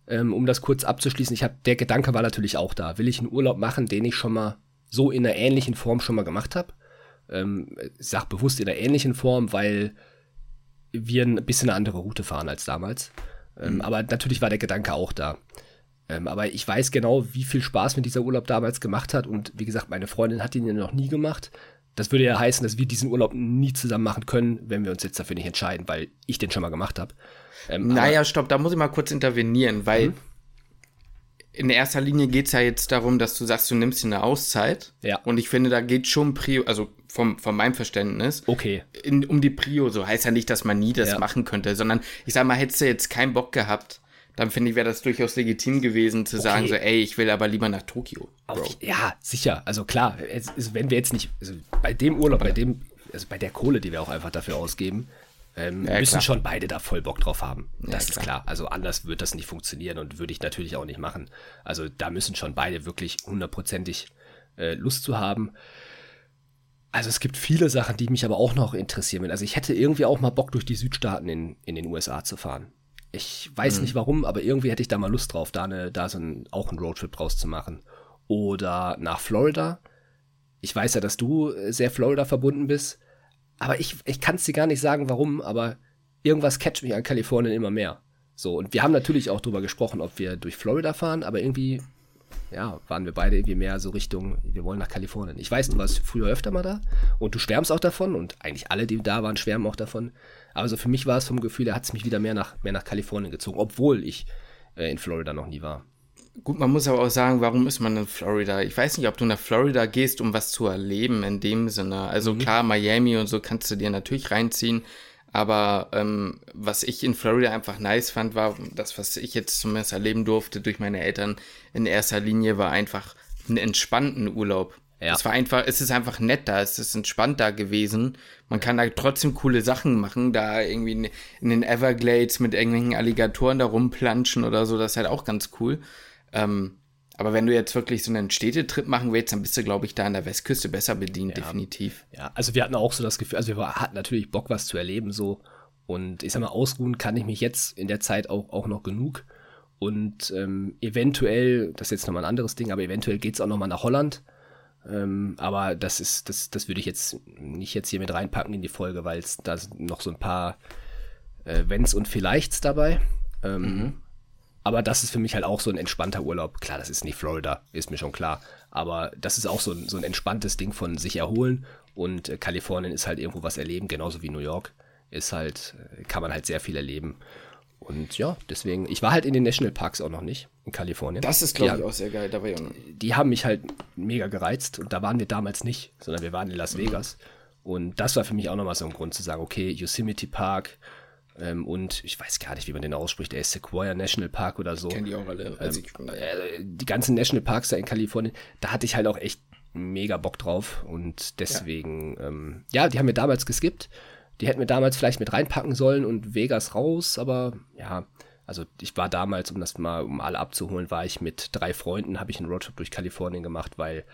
Speaker 1: Ähm, um das kurz abzuschließen, ich habe, der Gedanke war natürlich auch da. Will ich einen Urlaub machen, den ich schon mal so in einer ähnlichen Form schon mal gemacht habe? Ähm, ich sag bewusst in einer ähnlichen Form, weil wir ein bisschen eine andere Route fahren als damals. Ähm, mhm. Aber natürlich war der Gedanke auch da. Ähm, aber ich weiß genau, wie viel Spaß mir dieser Urlaub damals gemacht hat. Und wie gesagt, meine Freundin hat ihn ja noch nie gemacht. Das würde ja heißen, dass wir diesen Urlaub nie zusammen machen können, wenn wir uns jetzt dafür nicht entscheiden, weil ich den schon mal gemacht habe.
Speaker 2: Ähm, naja, stopp, da muss ich mal kurz intervenieren, weil mhm. in erster Linie geht es ja jetzt darum, dass du sagst, du nimmst dir eine Auszeit.
Speaker 1: Ja.
Speaker 2: Und ich finde, da geht schon Prio, also vom, von meinem Verständnis.
Speaker 1: Okay.
Speaker 2: In, um die Prio. So heißt ja nicht, dass man nie das ja. machen könnte, sondern ich sag mal, hättest du jetzt keinen Bock gehabt, dann finde ich, wäre das durchaus legitim gewesen zu okay. sagen, so, ey, ich will aber lieber nach Tokio.
Speaker 1: Auf, ja, sicher. Also klar, es, es, wenn wir jetzt nicht, also bei dem Urlaub, bei dem, also bei der Kohle, die wir auch einfach dafür ausgeben, ähm, ja, müssen klar. schon beide da voll Bock drauf haben. Das ja, ist klar. Also anders wird das nicht funktionieren und würde ich natürlich auch nicht machen. Also da müssen schon beide wirklich hundertprozentig äh, Lust zu haben. Also es gibt viele Sachen, die mich aber auch noch interessieren. Also ich hätte irgendwie auch mal Bock, durch die Südstaaten in, in den USA zu fahren. Ich weiß mhm. nicht warum, aber irgendwie hätte ich da mal Lust drauf, da, eine, da so ein, auch einen Roadtrip draus zu machen. Oder nach Florida. Ich weiß ja, dass du sehr Florida verbunden bist. Aber ich, ich kann es dir gar nicht sagen, warum, aber irgendwas catcht mich an Kalifornien immer mehr. So, und wir haben natürlich auch drüber gesprochen, ob wir durch Florida fahren, aber irgendwie, ja, waren wir beide irgendwie mehr so Richtung, wir wollen nach Kalifornien. Ich weiß, du warst früher öfter mal da und du schwärmst auch davon und eigentlich alle, die da waren, schwärmen auch davon. Also für mich war es vom Gefühl, er hat es mich wieder mehr nach, mehr nach Kalifornien gezogen, obwohl ich äh, in Florida noch nie war.
Speaker 2: Gut, man muss aber auch sagen, warum ist man in Florida? Ich weiß nicht, ob du nach Florida gehst, um was zu erleben in dem Sinne. Also mhm. klar, Miami und so kannst du dir natürlich reinziehen. Aber ähm, was ich in Florida einfach nice fand, war das, was ich jetzt zumindest erleben durfte durch meine Eltern in erster Linie, war einfach einen entspannten Urlaub. Ja. Es war einfach, es ist einfach nett da, es ist entspannt da gewesen. Man kann da trotzdem coole Sachen machen, da irgendwie in den Everglades mit irgendwelchen Alligatoren da rumplanschen oder so, das ist halt auch ganz cool. Ähm, aber wenn du jetzt wirklich so einen Städtetrip machen willst, dann bist du, glaube ich, da an der Westküste besser bedient,
Speaker 1: ja.
Speaker 2: definitiv.
Speaker 1: Ja, also wir hatten auch so das Gefühl, also wir hatten natürlich Bock, was zu erleben, so. Und ich sag mal, ausruhen kann ich mich jetzt in der Zeit auch, auch noch genug. Und ähm, eventuell, das ist jetzt nochmal ein anderes Ding, aber eventuell geht es auch nochmal nach Holland ähm, aber das ist, das, das würde ich jetzt nicht jetzt hier mit reinpacken in die Folge, weil es da sind noch so ein paar äh, Wenns und Vielleichts dabei. Ähm, mhm. Aber das ist für mich halt auch so ein entspannter Urlaub. Klar, das ist nicht Florida, ist mir schon klar. Aber das ist auch so ein, so ein entspanntes Ding von sich erholen. Und äh, Kalifornien ist halt irgendwo was erleben, genauso wie New York. Ist halt, äh, kann man halt sehr viel erleben. Und ja, deswegen, ich war halt in den Nationalparks auch noch nicht, in Kalifornien.
Speaker 2: Das ist, glaube ich, auch sehr geil. Da war ich auch noch.
Speaker 1: Die haben mich halt mega gereizt und da waren wir damals nicht, sondern wir waren in Las mhm. Vegas. Und das war für mich auch nochmal so ein Grund zu sagen, okay, Yosemite Park ähm, und ich weiß gar nicht, wie man den ausspricht, der ist Sequoia National Park oder so.
Speaker 2: Kennen die auch alle.
Speaker 1: Ähm, äh, die ganzen Nationalparks da in Kalifornien, da hatte ich halt auch echt mega Bock drauf und deswegen, ja, ähm, ja die haben wir damals geskippt. Die hätten wir damals vielleicht mit reinpacken sollen und Vegas raus, aber ja, also ich war damals, um das mal, um alle abzuholen, war ich mit drei Freunden, habe ich einen Roadtrip durch Kalifornien gemacht, weil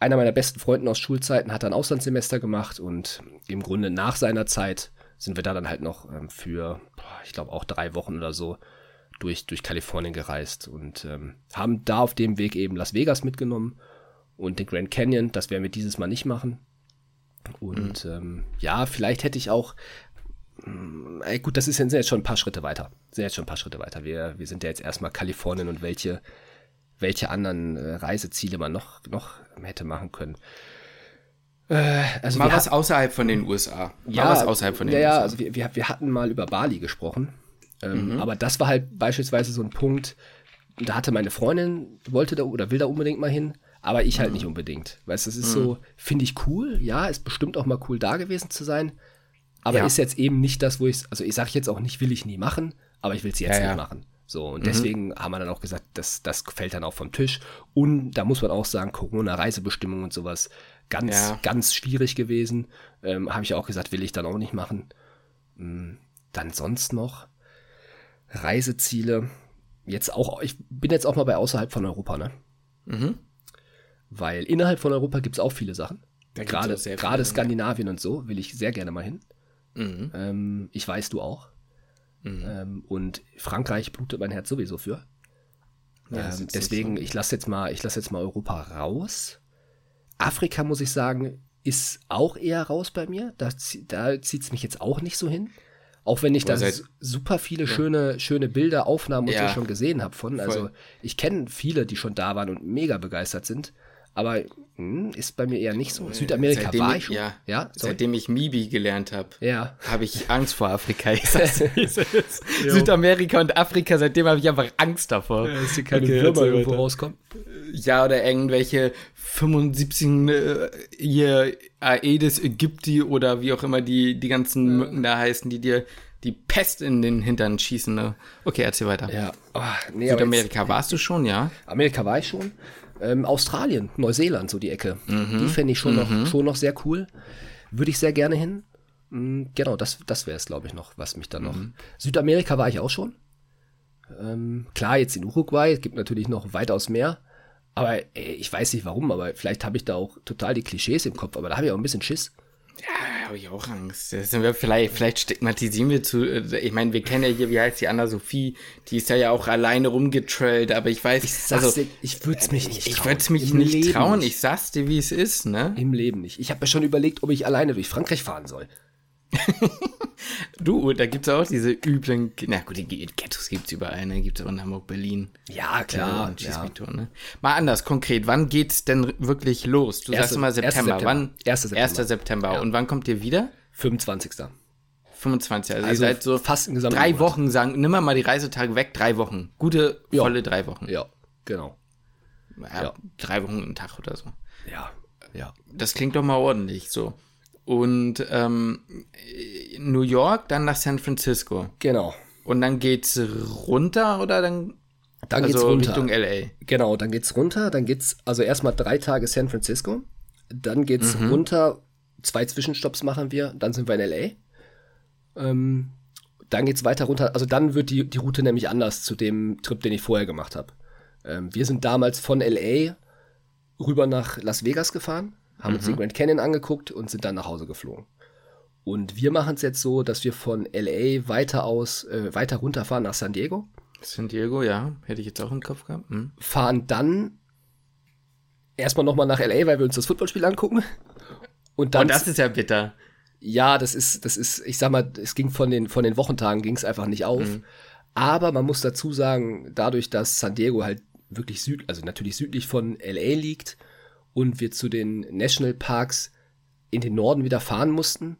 Speaker 1: einer meiner besten Freunden aus Schulzeiten hat ein Auslandssemester gemacht und im Grunde nach seiner Zeit sind wir da dann halt noch ähm, für, ich glaube auch drei Wochen oder so durch, durch Kalifornien gereist und ähm, haben da auf dem Weg eben Las Vegas mitgenommen und den Grand Canyon. Das werden wir dieses Mal nicht machen. Und mhm. ähm, ja, vielleicht hätte ich auch, äh, gut, das ist sind jetzt schon ein paar Schritte weiter. Sind jetzt schon ein paar Schritte weiter. Wir, wir sind ja jetzt erstmal Kalifornien und welche, welche anderen äh, Reiseziele man noch, noch hätte machen können.
Speaker 2: Äh, also mal was außerhalb von den USA.
Speaker 1: Mal ja, was außerhalb von den ja, USA. Ja, also wir, wir, wir hatten mal über Bali gesprochen. Ähm, mhm. Aber das war halt beispielsweise so ein Punkt, da hatte meine Freundin, wollte da oder will da unbedingt mal hin. Aber ich halt mhm. nicht unbedingt. Weißt du, das ist mhm. so, finde ich cool. Ja, ist bestimmt auch mal cool, da gewesen zu sein. Aber ja. ist jetzt eben nicht das, wo ich, also ich sage jetzt auch nicht, will ich nie machen, aber ich will es jetzt ja, nicht ja. machen. So, und mhm. deswegen haben wir dann auch gesagt, das, das fällt dann auch vom Tisch. Und da muss man auch sagen, Corona-Reisebestimmungen und sowas, ganz, ganz schwierig gewesen. Ähm, Habe ich auch gesagt, will ich dann auch nicht machen. Mhm. Dann sonst noch Reiseziele. Jetzt auch, ich bin jetzt auch mal bei außerhalb von Europa, ne? Mhm. Weil innerhalb von Europa gibt es auch viele Sachen. Gerade, gerade Skandinavien und so will ich sehr gerne mal hin. Mhm. Ähm, ich weiß, du auch. Mhm. Ähm, und Frankreich blutet mein Herz sowieso für. Ja, ähm, deswegen, ich lasse jetzt mal, ich lasse jetzt mal Europa raus. Afrika muss ich sagen, ist auch eher raus bei mir. Da, da zieht es mich jetzt auch nicht so hin. Auch wenn ich da super viele schöne, schöne Bilder, Aufnahmen und
Speaker 2: Ja.
Speaker 1: so schon gesehen habe von. Also
Speaker 2: Voll.
Speaker 1: ich kenne viele, die schon da waren und mega begeistert sind. Aber hm, ist bei mir eher nicht so. Südamerika
Speaker 2: Seitdem
Speaker 1: war
Speaker 2: ich-
Speaker 1: ich schon.
Speaker 2: Ja,
Speaker 1: ja
Speaker 2: seitdem ich Mibi gelernt habe,
Speaker 1: ja.
Speaker 2: habe ich Angst vor Afrika. (laughs) Südamerika und Afrika, seitdem habe ich einfach Angst davor.
Speaker 1: Dass hier keine
Speaker 2: Okay,
Speaker 1: Würmer
Speaker 2: erzähl
Speaker 1: irgendwo rauskommen.
Speaker 2: Ja, oder irgendwelche 75 äh, hier Aedes aegypti oder wie auch immer die, die ganzen Mücken da heißen, die dir die Pest in den Hintern schießen. Ne? Okay, erzähl weiter.
Speaker 1: Ja. Oh, nee,
Speaker 2: Südamerika warst du schon, ja?
Speaker 1: jetzt, Amerika war ich schon. Ähm, Australien, Neuseeland, so die Ecke. Die fände ich schon, noch, schon noch sehr cool. Würde ich sehr gerne hin. Mm, Genau, das, das wäre es, glaube ich, noch, was mich dann noch. Südamerika war ich auch schon. Ähm, klar, jetzt in Uruguay, es gibt natürlich noch weitaus mehr. Aber ey, ich weiß nicht warum, aber vielleicht habe ich da auch total die Klischees im Kopf, aber da habe ich auch ein bisschen Schiss.
Speaker 2: Ja, habe ich auch Angst. Das sind wir vielleicht, vielleicht stigmatisieren wir zu. äh, Ich meine, wir kennen ja hier, wie heißt die Anna-Sophie, die ist ja, ja auch alleine rumgetrailt, aber ich weiß,
Speaker 1: Ich
Speaker 2: also,
Speaker 1: dir, ich würde es mich nicht
Speaker 2: ich
Speaker 1: trauen.
Speaker 2: würde es mich
Speaker 1: Im
Speaker 2: nicht
Speaker 1: Leben
Speaker 2: trauen.
Speaker 1: nicht.
Speaker 2: Ich sag's dir, wie es ist, ne?
Speaker 1: Im Leben nicht. Ich habe mir schon überlegt, ob ich alleine durch Frankreich fahren soll. (laughs)
Speaker 2: Du, da gibt's auch diese üblen, na gut, die Ghettos gibt's überall, ne? Gibt's auch in Hamburg, Berlin.
Speaker 1: Ja,
Speaker 2: Ja,
Speaker 1: klar.
Speaker 2: schieß
Speaker 1: ja.
Speaker 2: ne? Mal anders, konkret, wann geht's denn wirklich los? Du sagst
Speaker 1: Erste-
Speaker 2: immer
Speaker 1: erste
Speaker 2: September.
Speaker 1: September.
Speaker 2: Wann?
Speaker 1: Erste September.
Speaker 2: 1. September. Und wann kommt ihr wieder?
Speaker 1: 25.
Speaker 2: 25. Also,
Speaker 1: Also
Speaker 2: ihr seid so
Speaker 1: fast im
Speaker 2: drei
Speaker 1: Monat.
Speaker 2: Wochen, sagen, nimm mal die Reisetage weg, drei Wochen. Gute,
Speaker 1: Ja.
Speaker 2: volle drei Wochen.
Speaker 1: Ja, genau.
Speaker 2: Ja,
Speaker 1: Ja.
Speaker 2: Drei Wochen einen Tag oder so.
Speaker 1: Ja, ja.
Speaker 2: Das klingt doch mal ordentlich so. Und ähm, New York, dann nach San Francisco.
Speaker 1: Genau.
Speaker 2: Und dann geht's runter oder dann
Speaker 1: Dann
Speaker 2: also
Speaker 1: geht's runter.
Speaker 2: Richtung LA?
Speaker 1: Genau, dann geht's runter. Dann geht's also erstmal drei Tage San Francisco. Dann geht's runter. Zwei Zwischenstopps machen wir. Dann sind wir in LA. Ähm, dann geht's weiter runter. Also dann wird die, die Route nämlich anders zu dem Trip, den ich vorher gemacht habe. Ähm, wir sind damals von LA rüber nach Las Vegas gefahren, haben uns den Grand Canyon angeguckt und sind dann nach Hause geflogen. Und wir machen es jetzt so, dass wir von LA weiter aus, äh, weiter runterfahren nach San Diego.
Speaker 2: San Diego, ja, hätte ich jetzt auch im Kopf gehabt. Hm.
Speaker 1: fahren dann erstmal nochmal nach LA, weil wir uns das Footballspiel angucken. Und dann,
Speaker 2: Und das ist ja bitter.
Speaker 1: ja, das ist, das ist, ich sag mal, es ging von den, von den Wochentagen ging es einfach nicht auf. Aber man muss dazu sagen, dadurch, dass San Diego halt wirklich süd, also natürlich südlich von LA liegt und wir zu den Nationalparks in den Norden wieder fahren mussten,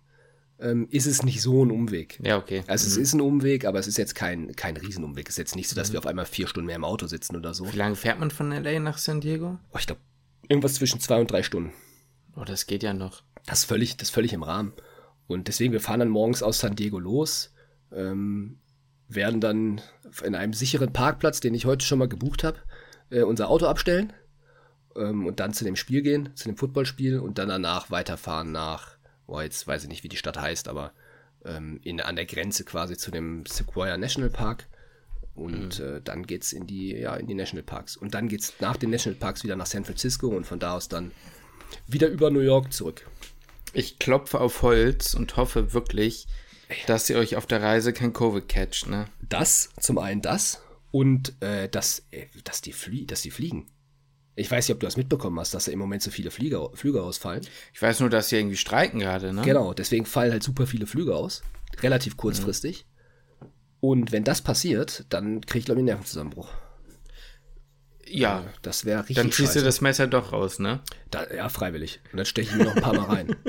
Speaker 1: ähm, ist es nicht so ein Umweg.
Speaker 2: Ja, okay.
Speaker 1: Also es ist ein Umweg, aber es ist jetzt kein, kein Riesenumweg. Es ist jetzt nicht so, dass wir auf einmal vier Stunden mehr im Auto sitzen oder so.
Speaker 2: Wie lange fährt man von LA nach San Diego?
Speaker 1: Oh, ich glaube, irgendwas zwischen zwei und drei Stunden.
Speaker 2: Oh, das geht ja noch.
Speaker 1: Das ist völlig, das ist völlig im Rahmen. Und deswegen, wir fahren dann morgens aus San Diego los, ähm, werden dann in einem sicheren Parkplatz, den ich heute schon mal gebucht habe, äh, unser Auto abstellen ähm, und dann zu dem Spiel gehen, zu dem Footballspiel und dann danach weiterfahren nach, boah, jetzt weiß ich nicht, wie die Stadt heißt, aber ähm, in, an der Grenze quasi zu dem Sequoia National Park. Und äh, dann geht's in die, ja, in die Nationalparks. Und dann geht's nach den Nationalparks wieder nach San Francisco und von da aus dann wieder über New York zurück.
Speaker 2: Ich klopfe auf Holz und hoffe wirklich, dass ihr euch auf der Reise kein Covid catcht, ne?
Speaker 1: Das, zum einen das und äh, dass, äh, dass, die flie dass die fliegen. Ich weiß nicht, ob du das mitbekommen hast, dass da im Moment so viele Flieger, Flüge ausfallen.
Speaker 2: Ich weiß nur, dass sie irgendwie streiken gerade, ne?
Speaker 1: Genau, deswegen fallen halt super viele Flüge aus. Relativ kurzfristig. Und wenn das passiert, dann krieg ich, glaube ich, einen Nervenzusammenbruch.
Speaker 2: Ja.
Speaker 1: Das wäre richtig
Speaker 2: Dann ziehst du das Messer doch raus, ne?
Speaker 1: Da, ja, freiwillig. Und dann steche ich mir noch ein paar Mal rein. (laughs)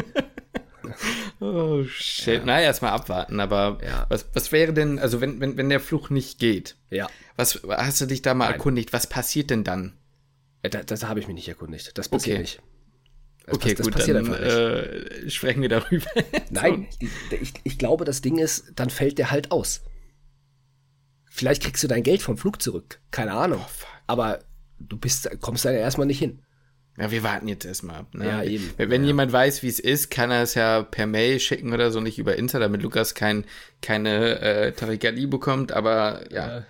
Speaker 2: Oh, shit. Na, erstmal abwarten, aber
Speaker 1: Ja.
Speaker 2: was, was wäre denn, also wenn, wenn, wenn der Fluch nicht geht,
Speaker 1: Ja,
Speaker 2: was hast du dich da mal
Speaker 1: Nein.
Speaker 2: erkundigt? Was passiert denn dann?
Speaker 1: Äh, da, das habe ich mich nicht erkundigt. Das passiert
Speaker 2: Okay.
Speaker 1: nicht. Das,
Speaker 2: Okay,
Speaker 1: pass- das
Speaker 2: gut,
Speaker 1: passiert
Speaker 2: dann
Speaker 1: einfach nicht.
Speaker 2: äh, sprechen wir darüber. (laughs)
Speaker 1: Nein, ich, ich glaube, das Ding ist, dann fällt der halt aus. Vielleicht kriegst du dein Geld vom Flug zurück. Keine Ahnung.
Speaker 2: fuck.
Speaker 1: aber du bist, kommst da ja erstmal nicht hin.
Speaker 2: Ja, wir warten jetzt erstmal ab. Ne?
Speaker 1: Ja, eben.
Speaker 2: Wenn, wenn jemand weiß, wie es ist, kann er es ja per Mail schicken oder so, nicht über Insta, damit Lukas kein, keine äh, Tarigali bekommt, aber ja.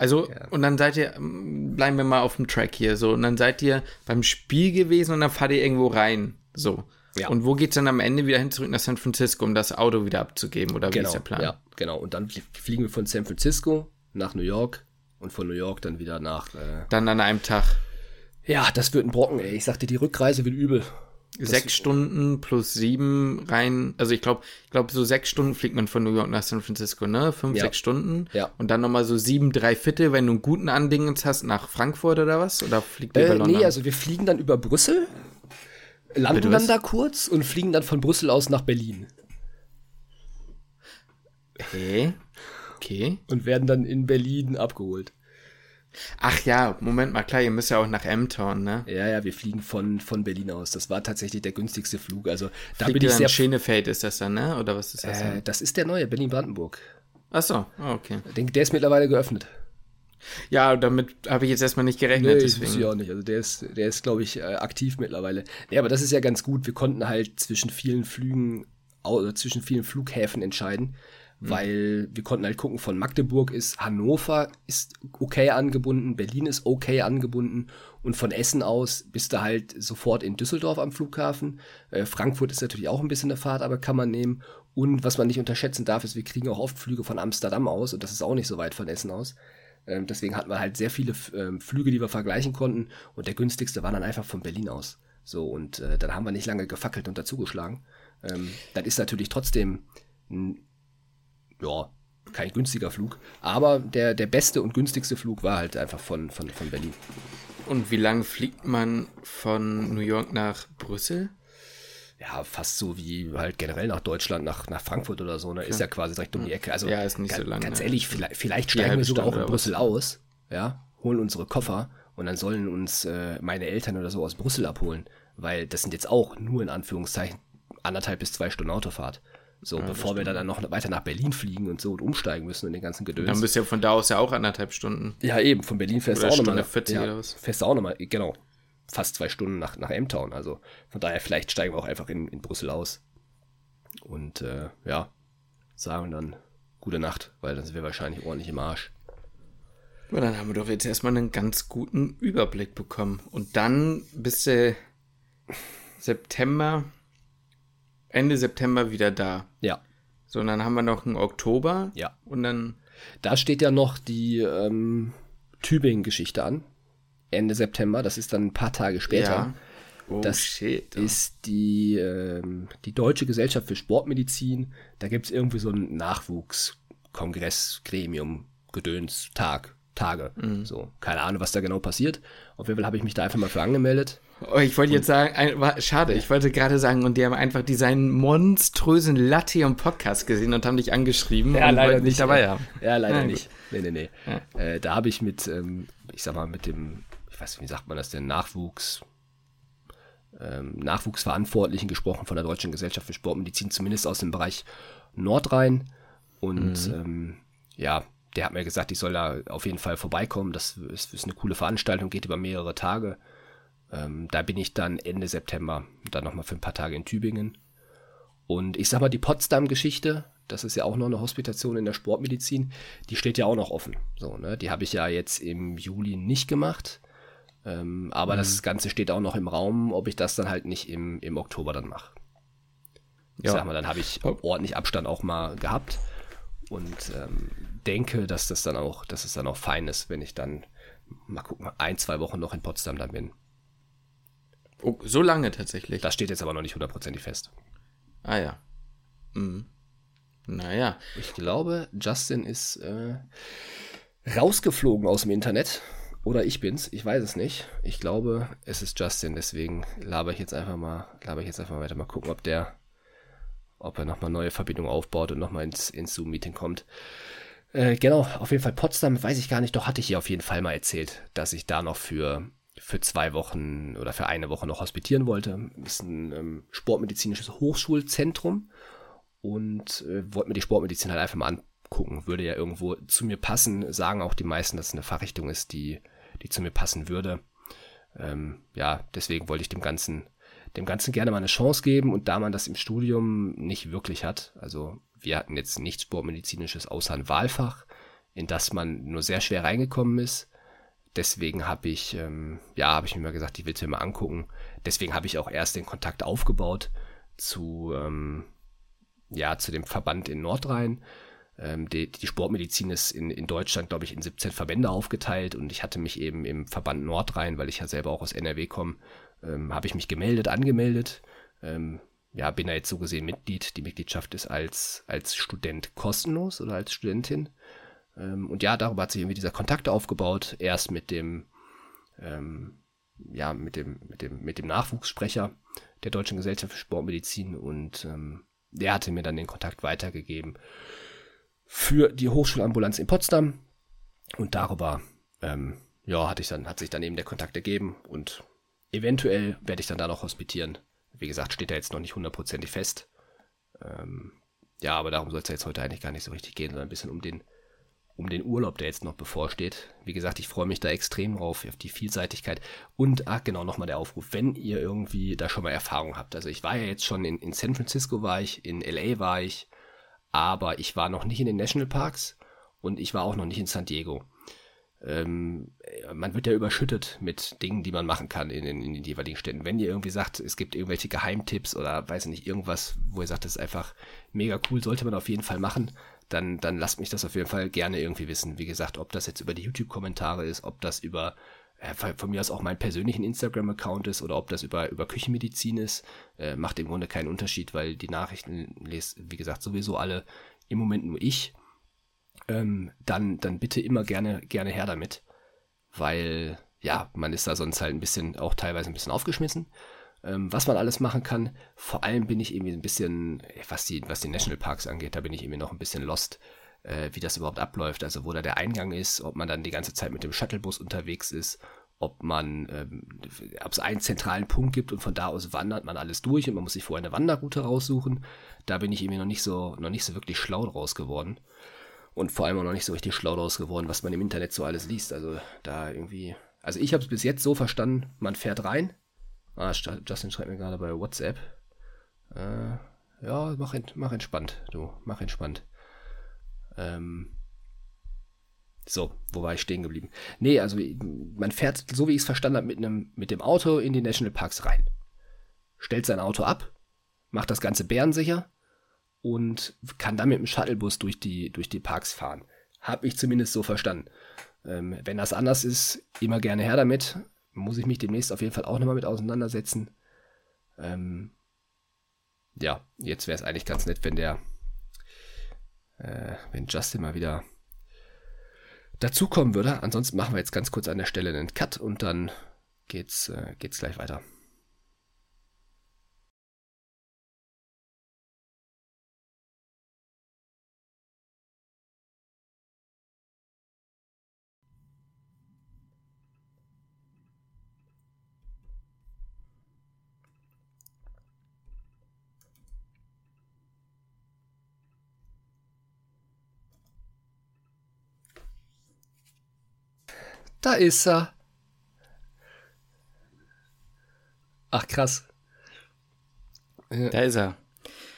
Speaker 2: Also, und dann seid ihr, ähm, bleiben wir mal auf dem Track hier, so, und dann seid ihr beim Spiel gewesen und dann fahrt ihr irgendwo rein, so.
Speaker 1: Ja.
Speaker 2: Und wo geht's dann am Ende wieder hin zurück nach San Francisco, um das Auto wieder abzugeben, oder wie
Speaker 1: Genau.
Speaker 2: ist der Plan?
Speaker 1: Ja, genau. Und dann flie- fliegen wir von San Francisco nach New York und von New York dann wieder nach. Äh
Speaker 2: Dann an einem Tag.
Speaker 1: ja, das wird ein Brocken, ey. Ich sagte, die Rückreise wird übel.
Speaker 2: Sechs Stunden plus sieben rein. Also ich glaube, ich glaube, so sechs Stunden fliegt man von New York nach San Francisco, ne? Fünf,
Speaker 1: Ja.
Speaker 2: sechs Stunden.
Speaker 1: Ja.
Speaker 2: Und dann nochmal so sieben, drei Viertel, wenn du einen guten Andingens hast, nach Frankfurt oder was? Oder fliegt ihr
Speaker 1: Äh,
Speaker 2: über London?
Speaker 1: nee, also wir fliegen dann über Brüssel, landen dann da kurz und fliegen dann von Brüssel aus nach Berlin
Speaker 2: okay. Okay.
Speaker 1: und werden dann in Berlin abgeholt.
Speaker 2: Ach ja, Moment mal, klar, ihr müsst ja auch nach M-Town, ne?
Speaker 1: Ja, ja, wir fliegen von, von Berlin aus. Das war tatsächlich der günstigste Flug. Also da
Speaker 2: Fliegt
Speaker 1: bin ich sehr.
Speaker 2: Schenefeld ist das dann, ne? Oder was ist das?
Speaker 1: Äh, das ist der neue Berlin-Brandenburg.
Speaker 2: Ach so, ah, okay.
Speaker 1: Den- Der ist mittlerweile geöffnet.
Speaker 2: Ja, damit habe ich jetzt erstmal nicht gerechnet,
Speaker 1: Nee,
Speaker 2: deswegen.
Speaker 1: ich auch nicht. Also der ist, der ist, glaube ich, äh, aktiv mittlerweile. Ja, aber das ist ja ganz gut. Wir konnten halt zwischen vielen Flügen, oder zwischen vielen Flughäfen entscheiden, weil wir konnten halt gucken, von Magdeburg ist Hannover ist okay angebunden, Berlin ist okay angebunden und von Essen aus bist du halt sofort in Düsseldorf am Flughafen. Äh, Frankfurt ist natürlich auch ein bisschen eine Fahrt, aber kann man nehmen. Und was man nicht unterschätzen darf, ist, wir kriegen auch oft Flüge von Amsterdam aus und das ist auch nicht so weit von Essen aus. Ähm, deswegen hatten wir halt sehr viele ähm, Flüge, die wir vergleichen konnten. Und der günstigste war dann einfach von Berlin aus. So, und äh, dann haben wir nicht lange gefackelt und dazugeschlagen. Ähm, das ist natürlich trotzdem ein, ja, kein günstiger Flug. Aber der, der beste und günstigste Flug war halt einfach von, von, von Berlin.
Speaker 2: Und wie lange fliegt man von New York nach Brüssel?
Speaker 1: Ja, fast so wie halt generell nach Deutschland, nach, nach Frankfurt oder so. Ne? Ist ja quasi direkt um die Ecke. Also
Speaker 2: Ja, ist nicht so lang,
Speaker 1: Ganz
Speaker 2: ne?
Speaker 1: ehrlich, vielleicht, vielleicht steigen wir sogar auch in? Brüssel aus. Ja, holen unsere Koffer und dann sollen uns äh, meine Eltern oder so aus Brüssel abholen. Weil das sind jetzt auch nur in Anführungszeichen anderthalb bis zwei Stunden Autofahrt. So, bevor wir dann noch weiter nach Berlin fliegen und so und umsteigen müssen und den ganzen Gedöns.
Speaker 2: Dann bist du ja von da aus ja auch anderthalb Stunden.
Speaker 1: Ja, eben, von Berlin fährst du auch nochmal.
Speaker 2: Stunde 40
Speaker 1: ja,
Speaker 2: oder was?
Speaker 1: Fährst du auch nochmal, genau. Fast zwei Stunden nach, nach M-Town. Also von daher, vielleicht steigen wir auch einfach in, in Brüssel aus. Und äh, ja, sagen dann gute Nacht, weil dann sind wir wahrscheinlich ordentlich im Arsch.
Speaker 2: Aber dann haben wir doch jetzt erstmal einen ganz guten Überblick bekommen. Und dann bist du September, Ende September wieder da.
Speaker 1: Ja,
Speaker 2: So, und dann haben wir noch einen Oktober.
Speaker 1: ja.
Speaker 2: Und dann,
Speaker 1: Da steht ja noch die ähm, Tübingen-Geschichte an. Ende September, das ist dann ein paar Tage später.
Speaker 2: ja. Oh,
Speaker 1: Das
Speaker 2: shit.
Speaker 1: ist die, ähm, die Deutsche Gesellschaft für Sportmedizin. Da gibt es irgendwie so einen Nachwuchskongress, Gremium, Gedöns, Tag, Tage. So, keine Ahnung, was da genau passiert. Auf jeden Fall habe ich mich da einfach mal für angemeldet.
Speaker 2: Oh, ich wollte jetzt sagen, ein, war, schade, ich wollte gerade sagen, und die haben einfach diesen monströsen Latte im Podcast gesehen und haben dich angeschrieben und wollten dich dabei haben.
Speaker 1: Ja, leider
Speaker 2: gut.
Speaker 1: nicht. Nee, nee, nee. Äh, da habe ich mit, ähm, ich sag mal, mit dem, ich weiß nicht, wie sagt man das denn, Nachwuchs, ähm, Nachwuchsverantwortlichen gesprochen von der Deutschen Gesellschaft für Sportmedizin, zumindest aus dem Bereich Nordrhein. Und ähm, ja, der hat mir gesagt, ich soll da auf jeden Fall vorbeikommen. Das ist, ist eine coole Veranstaltung, geht über mehrere Tage. Ähm, da bin ich dann Ende September, dann nochmal für ein paar Tage in Tübingen. Und ich sag mal, die Potsdam-Geschichte, das ist ja auch noch eine Hospitation in der Sportmedizin, die steht ja auch noch offen. So, ne? Die habe ich ja jetzt im Juli nicht gemacht. Ähm, aber das Ganze steht auch noch im Raum, ob ich das dann halt nicht im, im Oktober dann mache. Ich
Speaker 2: Ja.
Speaker 1: sag mal, dann habe ich ordentlich Abstand auch mal gehabt und ähm, denke, dass das dann auch, dass es dann auch fein ist, wenn ich dann mal gucken, ein, zwei Wochen noch in Potsdam dann bin.
Speaker 2: Oh, so lange tatsächlich.
Speaker 1: Das steht jetzt aber noch nicht hundertprozentig fest.
Speaker 2: Ah ja. Mhm. Naja.
Speaker 1: Ich glaube, Justin ist äh, rausgeflogen aus dem Internet. Oder ich bin's, ich weiß es nicht. Ich glaube, es ist Justin, deswegen laber ich jetzt einfach mal, laber ich jetzt einfach mal weiter. Mal gucken, ob der, ob er nochmal neue Verbindungen aufbaut und nochmal ins, ins Zoom-Meeting kommt. Äh, genau, auf jeden Fall Potsdam, weiß ich gar nicht, doch hatte ich hier auf jeden Fall mal erzählt, dass ich da noch für, für zwei Wochen oder für eine Woche noch hospitieren wollte. Das ist ein ähm, sportmedizinisches Hochschulzentrum und äh, wollte mir die Sportmedizin halt einfach mal angucken. Würde ja irgendwo zu mir passen, sagen auch die meisten, dass es eine Fachrichtung ist, die, die zu mir passen würde. Ähm, ja, deswegen wollte ich dem Ganzen, dem Ganzen gerne mal eine Chance geben und da man das im Studium nicht wirklich hat, also wir hatten jetzt nichts Sportmedizinisches außer ein Wahlfach, in das man nur sehr schwer reingekommen ist. Deswegen habe ich, ähm, ja, habe ich mir mal gesagt, ich will es mir mal angucken. Deswegen habe ich auch erst den Kontakt aufgebaut zu, ähm, ja, zu dem Verband in Nordrhein. Ähm, die, die Sportmedizin ist in, in Deutschland, glaube ich, in 17 Verbände aufgeteilt und ich hatte mich eben im Verband Nordrhein, weil ich ja selber auch aus NRW komme, ähm, habe ich mich gemeldet, angemeldet ähm, ja, bin da jetzt so gesehen Mitglied. Die Mitgliedschaft ist als, als Student kostenlos oder als Studentin. Ähm, und ja, darüber hat sich irgendwie dieser Kontakt aufgebaut. Erst mit dem, ähm, ja, mit dem, mit dem, mit dem Nachwuchssprecher der Deutschen Gesellschaft für Sportmedizin und ähm, der hatte mir dann den Kontakt weitergegeben für die Hochschulambulanz in Potsdam. Und darüber, ähm, ja, hatte ich dann, hat sich dann eben der Kontakt ergeben und eventuell werde ich dann da noch hospitieren. Wie gesagt, steht da jetzt noch nicht hundertprozentig fest. Ähm, ja, aber darum soll es ja jetzt heute eigentlich gar nicht so richtig gehen, sondern ein bisschen um den, um den Urlaub, der jetzt noch bevorsteht. Wie gesagt, ich freue mich da extrem drauf, auf die Vielseitigkeit. Und, ach genau, nochmal der Aufruf, wenn ihr irgendwie da schon mal Erfahrung habt. Also ich war ja jetzt schon in, in San Francisco war ich, in LA war ich, aber ich war noch nicht in den Nationalparks und ich war auch noch nicht in San Diego ähm, man wird ja überschüttet mit Dingen, die man machen kann in, in, in, den jeweiligen Städten. Wenn ihr irgendwie sagt, es gibt irgendwelche Geheimtipps oder weiß nicht, irgendwas, wo ihr sagt, das ist einfach mega cool, sollte man auf jeden Fall machen, dann, dann lasst mich das auf jeden Fall gerne irgendwie wissen. Wie gesagt, ob das jetzt über die YouTube-Kommentare ist, ob das über äh, von mir aus auch meinen persönlichen Instagram-Account ist oder ob das über, über Küchenmedizin ist, äh, macht im Grunde keinen Unterschied, weil die Nachrichten lest, wie gesagt, sowieso alle im Moment nur ich ähm, dann, dann bitte immer gerne, gerne her damit. Weil, ja, man ist da sonst halt ein bisschen, auch teilweise ein bisschen aufgeschmissen. Ähm, was man alles machen kann. Vor allem bin ich irgendwie ein bisschen, was die, was die Nationalparks angeht, da bin ich irgendwie noch ein bisschen lost, äh, wie das überhaupt abläuft. Also wo da der Eingang ist, ob man dann die ganze Zeit mit dem Shuttlebus unterwegs ist, ob man, ähm, ob es einen zentralen Punkt gibt und von da aus wandert man alles durch und man muss sich vorher eine Wanderroute raussuchen. Da bin ich irgendwie noch nicht so, noch nicht so wirklich schlau draus geworden und vor allem auch noch nicht so richtig schlau daraus geworden, was man im Internet so alles liest. Also da irgendwie. Also ich habe es bis jetzt so verstanden, man fährt rein. Ah, Justin schreibt mir gerade bei WhatsApp. Äh, ja, mach, mach entspannt, du, mach entspannt. Ähm, so, wo war ich stehen geblieben? Nee, also man fährt, so wie ich es verstanden habe, mit, mit dem Auto in die Nationalparks rein. Stellt sein Auto ab, macht das Ganze bärensicher und kann dann mit dem Shuttlebus durch die, durch die Parks fahren. Habe ich zumindest so verstanden. Ähm, wenn das anders ist, immer gerne her damit. Muss ich mich demnächst auf jeden Fall auch nochmal mit auseinandersetzen. Ähm, ja, jetzt wäre es eigentlich ganz nett, wenn der, äh, wenn Justin mal wieder dazukommen würde. Ansonsten machen wir jetzt ganz kurz an der Stelle einen Cut und dann geht's, äh, geht's gleich weiter. Da ist er. Ach, krass.
Speaker 2: Ja. Da ist er.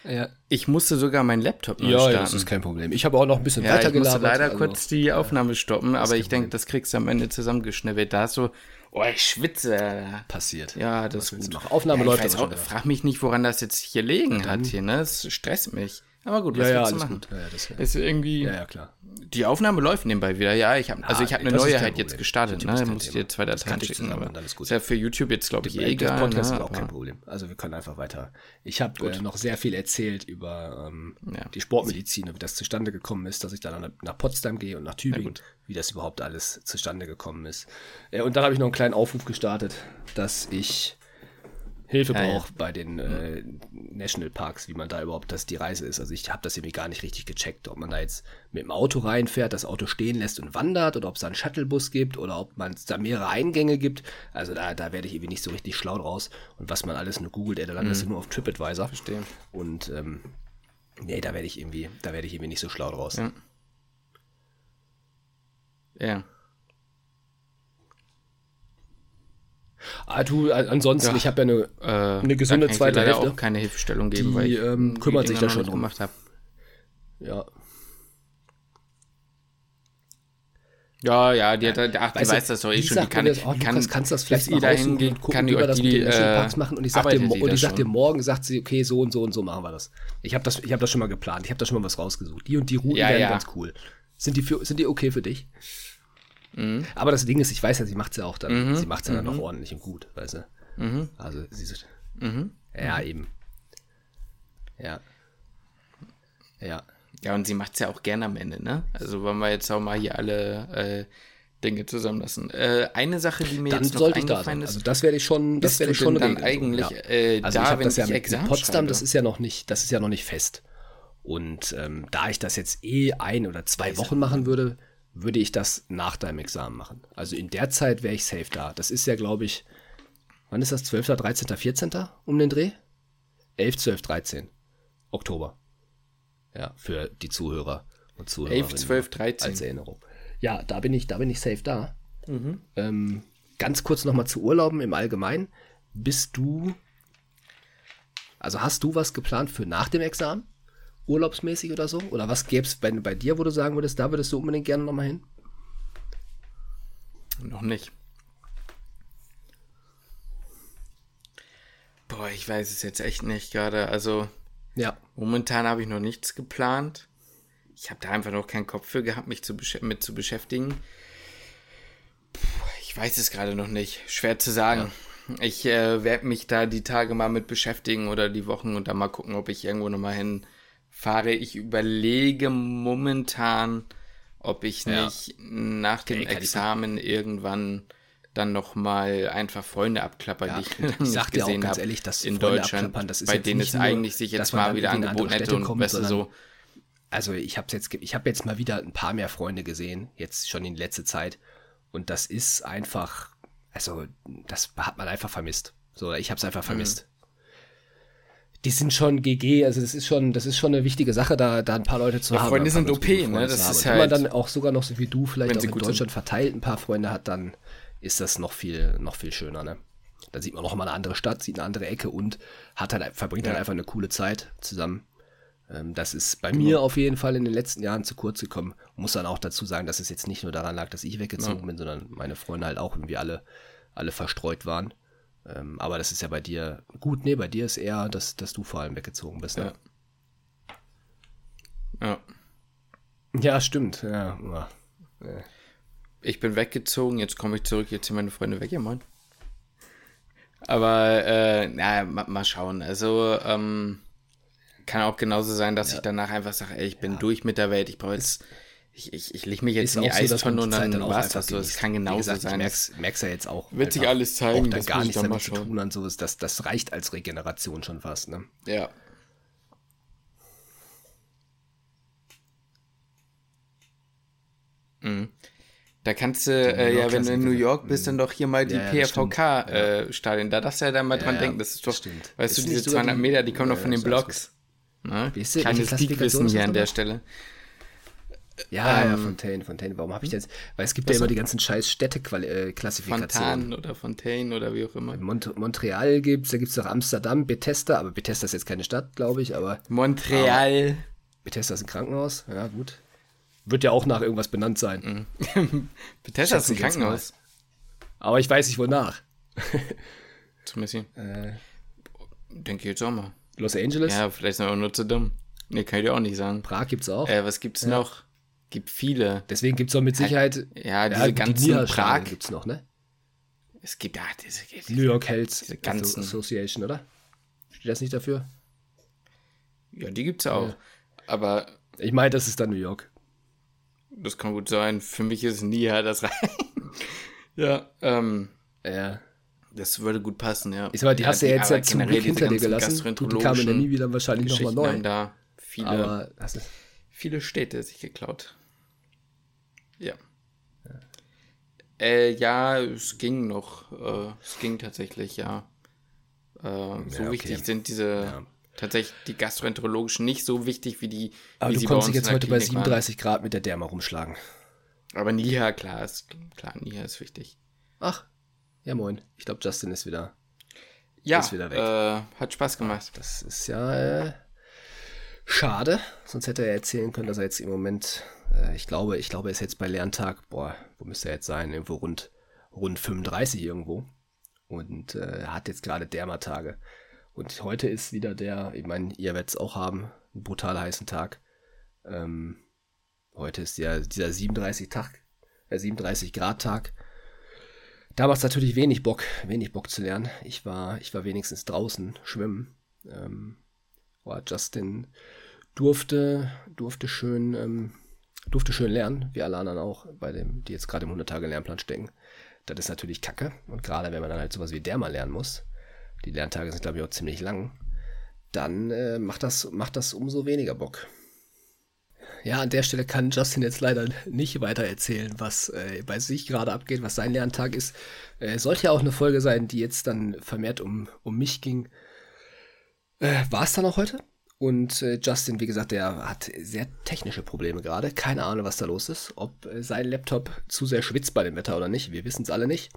Speaker 1: Ja.
Speaker 2: Ich musste sogar meinen Laptop
Speaker 1: neu ja, starten. Ja, das ist kein Problem. Ich habe auch noch ein bisschen ja, weiter
Speaker 2: Ich musste leider also, kurz die Aufnahme stoppen, aber ich denke, das kriegst du am Ende zusammengeschnibbelt. Da hast du, oh, ich schwitze.
Speaker 1: Passiert.
Speaker 2: Ja, das ist gut.
Speaker 1: Aufnahme ja, läuft.
Speaker 2: Auch, frag mich nicht, woran das jetzt hier liegen hat hier, ne? Es stresst mich. Aber gut,
Speaker 1: was ja, ja, du machen? Gut. Ja,
Speaker 2: das, ja. Ist irgendwie.
Speaker 1: Ja, ja, klar.
Speaker 2: Die Aufnahme läuft nebenbei wieder. Ja, ich habe also ich habe eine Neuheit jetzt gestartet. Ne, muss ich dir zwei Dateien schicken. Aber alles gut. ist ja für YouTube jetzt glaube ich egal.
Speaker 1: Podcast ne? ist auch kein Problem. Also wir können einfach weiter. Ich habe äh, noch sehr viel erzählt über ähm, ja. die Sportmedizin, wie das zustande gekommen ist, dass ich dann nach Potsdam gehe und nach Tübingen, wie das überhaupt alles zustande gekommen ist. Äh, und dann habe ich noch einen kleinen Aufruf gestartet, dass ich Hilfe ja, braucht ja. bei den äh, Nationalparks, wie man da überhaupt, dass die Reise ist. Also ich habe das irgendwie gar nicht richtig gecheckt, ob man da jetzt mit dem Auto reinfährt, das Auto stehen lässt und wandert oder ob es da einen Shuttlebus gibt oder ob man da mehrere Eingänge gibt. Also da, da werde ich irgendwie nicht so richtig schlau draus. Und was man alles nur googelt, ey, da landet mhm. nur auf TripAdvisor.
Speaker 2: Verstehe.
Speaker 1: Und ähm, nee, da werde ich irgendwie, da werde ich irgendwie nicht so schlau draus.
Speaker 2: Ja. ja.
Speaker 1: Ah, du, ansonsten, ja, ich habe ja eine, äh, eine gesunde zweite
Speaker 2: leider Hälfte. auch keine Hilfestellung geben,
Speaker 1: die,
Speaker 2: weil ich
Speaker 1: ähm, kümmert sich da schon drum.
Speaker 2: gemacht habe.
Speaker 1: Ja.
Speaker 2: Ja, ja, die, hat, ach, die weiß das doch eh schon. Die kann,
Speaker 1: das, oh, kann, Lukas, kannst das vielleicht
Speaker 2: mal da hingehen,
Speaker 1: kann die euch die, äh, machen und ich sag, dir, und ich sag dir morgen, sagt sie, okay, so und so und so machen wir das. Ich habe das, ich hab das schon mal geplant, ich habe da schon mal was rausgesucht. Die und die Routen
Speaker 2: ja,
Speaker 1: werden
Speaker 2: ja.
Speaker 1: ganz cool. Sind die, für, sind die okay für dich? Mhm. Aber das Ding ist, ich weiß ja, sie macht es ja auch dann, mhm. sie macht es ja dann mhm. auch ordentlich und gut, weißt du?
Speaker 2: Mhm.
Speaker 1: Also sie
Speaker 2: mhm.
Speaker 1: Ja, eben. Ja. Ja.
Speaker 2: Ja, und sie macht es ja auch gerne am Ende, ne? Also wollen wir jetzt auch mal hier alle äh, Dinge zusammenlassen. Äh, eine Sache, die mir
Speaker 1: Dann
Speaker 2: jetzt noch
Speaker 1: sollte ich da sein.
Speaker 2: ist,
Speaker 1: Also das werde ich schon, das werde ich schon
Speaker 2: dann
Speaker 1: regeln,
Speaker 2: eigentlich
Speaker 1: ja.
Speaker 2: äh,
Speaker 1: Also
Speaker 2: da,
Speaker 1: ich habe
Speaker 2: wenn
Speaker 1: das ja
Speaker 2: ich
Speaker 1: mit,
Speaker 2: Examen
Speaker 1: mit Potsdam,
Speaker 2: schreibe?
Speaker 1: das ist ja noch nicht, das ist ja noch nicht fest. Und ähm, da ich das jetzt eh ein oder zwei Wochen machen würde, würde ich das nach deinem Examen machen. Also in der Zeit wäre ich safe da. Das ist ja, glaube ich, wann ist das? 12., 13., 14. um den Dreh? 11, 12, 13. Oktober. Ja, für die Zuhörer und Zuhörerinnen.
Speaker 2: 11, 12, 13.
Speaker 1: Als Erinnerung. Ja, da bin ich, da bin ich safe da. Ähm, ganz kurz nochmal zu Urlauben im Allgemeinen. Bist du, also hast du was geplant für nach dem Examen? Urlaubsmäßig oder so? Oder was gäbe es bei, bei dir, wo du sagen würdest, da würdest du unbedingt gerne nochmal hin?
Speaker 2: Noch nicht. Boah, ich weiß es jetzt echt nicht gerade. Also
Speaker 1: Ja.
Speaker 2: momentan habe ich noch nichts geplant. Ich habe da einfach noch keinen Kopf für gehabt, mich zu mit zu beschäftigen. Puh, ich weiß es gerade noch nicht. Schwer zu sagen. Ich äh, werde mich da die Tage mal mit beschäftigen oder die Wochen und dann mal gucken, ob ich irgendwo nochmal hinfahre. Ich überlege momentan, ob ich
Speaker 1: Ja.
Speaker 2: nicht nach dem
Speaker 1: Okay,
Speaker 2: Examen irgendwann dann nochmal einfach Freunde abklappern,
Speaker 1: Ja,
Speaker 2: die ich,
Speaker 1: ich
Speaker 2: nicht
Speaker 1: sag dir auch
Speaker 2: gesehen
Speaker 1: ganz
Speaker 2: hab
Speaker 1: ehrlich, das
Speaker 2: in
Speaker 1: Freunde
Speaker 2: Deutschland,
Speaker 1: abklappern, das ist
Speaker 2: bei denen
Speaker 1: nicht
Speaker 2: es eigentlich sich
Speaker 1: dass
Speaker 2: jetzt mal wieder angeboten hätte und
Speaker 1: kommt,
Speaker 2: weißt so.
Speaker 1: Also ich habe jetzt, ich habe jetzt mal wieder ein paar mehr Freunde gesehen, jetzt schon in letzter Zeit. Und das ist einfach, also das hat man einfach vermisst. So, ich habe es einfach vermisst. Die sind schon GG, also das ist schon, das ist schon eine wichtige Sache, da, da ein paar Leute zu
Speaker 2: Ja,
Speaker 1: haben.
Speaker 2: Freunde sind OP, ne? Das ist
Speaker 1: Und Wenn man
Speaker 2: halt-
Speaker 1: dann auch sogar noch so wie du vielleicht auch in
Speaker 2: gut
Speaker 1: Deutschland verteilt ein paar Freunde hat, dann ist das noch viel, noch viel schöner, ne? Da sieht man noch mal eine andere Stadt, sieht eine andere Ecke und hat halt, verbringt halt
Speaker 2: Ja.
Speaker 1: einfach eine coole Zeit zusammen. Ähm, das ist bei
Speaker 2: Genau.
Speaker 1: mir auf jeden Fall in den letzten Jahren zu kurz gekommen. Muss dann auch dazu sagen, dass es jetzt nicht nur daran lag, dass ich weggezogen bin, sondern meine Freunde halt auch irgendwie alle, alle verstreut waren. Ähm, aber das ist ja bei dir gut, nee, bei dir ist eher, dass, dass du vor allem weggezogen bist. Ne?
Speaker 2: Ja.
Speaker 1: Ja, stimmt. Ja, ja.
Speaker 2: Ich bin weggezogen, jetzt komme ich zurück, jetzt sind meine Freunde weg, ja moin. Aber, äh, naja, mal, mal schauen. Also, ähm, kann auch genauso sein, dass ich danach einfach sage, ey, ich bin durch mit der Welt, ich brauche jetzt, ich, ich, ich leg mich jetzt
Speaker 1: Ist
Speaker 2: in die
Speaker 1: so,
Speaker 2: Eistonne
Speaker 1: die
Speaker 2: und dann
Speaker 1: dann
Speaker 2: war's
Speaker 1: einfach
Speaker 2: das so. Das kann genauso
Speaker 1: gesagt,
Speaker 2: sein.
Speaker 1: Ich merk's, merk's ja jetzt auch.
Speaker 2: Wird sich alles zeigen,
Speaker 1: Auch da
Speaker 2: das
Speaker 1: gar nichts
Speaker 2: dann
Speaker 1: damit zu tun und so ist. Das, das reicht als Regeneration schon fast, ne?
Speaker 2: Ja. Mhm. Da kannst du, äh, ja, wenn du in New. York bist, dann doch hier mal die
Speaker 1: Ja.
Speaker 2: PFVK-Stadien. da darfst du ja dann mal dran
Speaker 1: Ja,
Speaker 2: denken. Das ist doch,
Speaker 1: stimmt.
Speaker 2: weißt
Speaker 1: Ist
Speaker 2: du, diese
Speaker 1: sogar
Speaker 2: 200
Speaker 1: die-
Speaker 2: Meter, die kommen doch
Speaker 1: Ja,
Speaker 2: von den Blocks. Ne? Kleines Geekwissen hier an der? Stelle.
Speaker 1: Ja, ja,
Speaker 2: Ähm,
Speaker 1: Fontaine, Fontaine. Warum habe ich jetzt? Weil es gibt ja immer die ganzen scheiß Städteklassifikationen.
Speaker 2: Fontan oder Fontaine oder wie auch immer.
Speaker 1: Mont Montreal gibt's, da gibt's auch Amsterdam, Bethesda, aber Bethesda ist jetzt keine Stadt, glaube ich, aber
Speaker 2: Montreal.
Speaker 1: Bethesda ist ein Krankenhaus, ja gut. Wird ja auch nach irgendwas benannt sein. (laughs)
Speaker 2: Bethesda ist ein Krankenhaus.
Speaker 1: Aber ich weiß nicht wonach. (laughs)
Speaker 2: Zumindest.
Speaker 1: Äh,
Speaker 2: Denke ich jetzt auch mal.
Speaker 1: Los Angeles,
Speaker 2: Ja, vielleicht sind wir auch nur zu dumm. Nee, kann ich dir auch nicht sagen.
Speaker 1: Prag gibt's auch.
Speaker 2: Äh, was gibt's noch? Gibt viele.
Speaker 1: Deswegen gibt's auch mit Sicherheit
Speaker 2: Ja, diese ganzen
Speaker 1: Niederstadien
Speaker 2: Prag.
Speaker 1: gibt's noch, ne?
Speaker 2: Es gibt ja diese,
Speaker 1: New York Health
Speaker 2: Diese ganzen-
Speaker 1: Association, oder? Steht das nicht dafür?
Speaker 2: Ja, die gibt's auch. Aber
Speaker 1: Ich meine, das ist dann New York.
Speaker 2: das kann gut sein. Für mich ist Nia das rein. (laughs) ja, ähm,
Speaker 1: Ja.
Speaker 2: das würde gut passen, ja.
Speaker 1: Ich sag mal, die hast du ja jetzt ja zum Glück
Speaker 2: diese
Speaker 1: hinter dir gelassen. Gut, die kamen der nie wieder wahrscheinlich nochmal neu.
Speaker 2: da viele, viele Städte sich geklaut. Ja. Äh, ja, es ging noch. Äh, es ging tatsächlich, ja. Äh, so
Speaker 1: okay.
Speaker 2: wichtig sind diese
Speaker 1: Ja.
Speaker 2: tatsächlich die gastroenterologischen nicht so wichtig wie die.
Speaker 1: aber
Speaker 2: wie
Speaker 1: du
Speaker 2: sie
Speaker 1: konntest
Speaker 2: bei
Speaker 1: dich jetzt heute bei
Speaker 2: Klinik waren.
Speaker 1: 37 Grad mit der Derma rumschlagen.
Speaker 2: Aber Nia, klar, ist klar, Nia ist wichtig.
Speaker 1: Ach, ja moin. Ich glaube, Justin ist wieder.
Speaker 2: Ja,
Speaker 1: Ist wieder weg.
Speaker 2: Äh, hat Spaß gemacht.
Speaker 1: Das ist ja äh, schade. Sonst hätte er erzählen können, dass er jetzt im Moment, äh, ich glaube, ich glaube, er ist jetzt bei Lerntag, boah, wo müsste er jetzt sein? Irgendwo rund, rund 35 irgendwo. Und äh, hat jetzt gerade Dermatage. Und heute ist wieder der, ich meine, ihr werdet es auch haben, einen brutal heißen Tag. Ähm, heute ist ja dieser 37 Tag, äh, 37 Grad Tag. Da macht es natürlich wenig Bock, wenig Bock zu lernen. Ich war, ich war wenigstens draußen schwimmen. Ähm, boah, Justin durfte, durfte schön, ähm, durfte schön lernen, wie alle anderen auch, bei dem, die jetzt gerade im 100-Tage-Lernplan stecken. Das ist natürlich kacke. Und gerade wenn man dann halt sowas wie der mal lernen muss, die Lerntage sind, glaube ich, auch ziemlich lang, dann äh, macht, das, macht das umso weniger Bock. Ja, an der Stelle kann Justin jetzt leider nicht weiter erzählen, was äh, bei sich gerade abgeht, was sein Lerntag ist. Äh, sollte ja auch eine Folge sein, die jetzt dann vermehrt um, um mich ging. Äh, War es dann auch heute? Und äh, Justin, wie gesagt, der hat sehr technische Probleme gerade. Keine Ahnung, was da los ist. Ob äh, sein Laptop zu sehr schwitzt bei dem Wetter oder nicht. Wir wissen es alle nicht.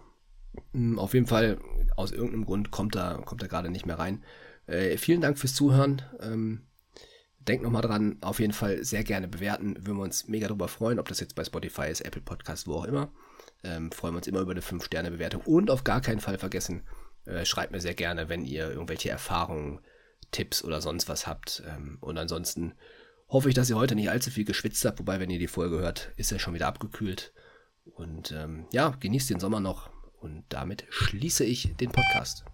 Speaker 1: Hm, auf jeden Fall, aus irgendeinem Grund kommt er, kommt er gerade nicht mehr rein. Äh, vielen Dank fürs Zuhören. Ähm, denkt nochmal dran, auf jeden Fall sehr gerne bewerten. Würden wir uns mega drüber freuen, ob das jetzt bei Spotify ist, Apple Podcast, wo auch immer. Ähm, freuen wir uns immer über eine 5-Sterne-Bewertung. Und auf gar keinen Fall vergessen, äh, schreibt mir sehr gerne, wenn ihr irgendwelche Erfahrungen, Tipps oder sonst was habt. Ähm, und ansonsten hoffe ich, dass ihr heute nicht allzu viel geschwitzt habt. Wobei, wenn ihr die Folge hört, ist er schon wieder abgekühlt. Und ähm, ja, genießt den Sommer noch. Und damit schließe ich den Podcast.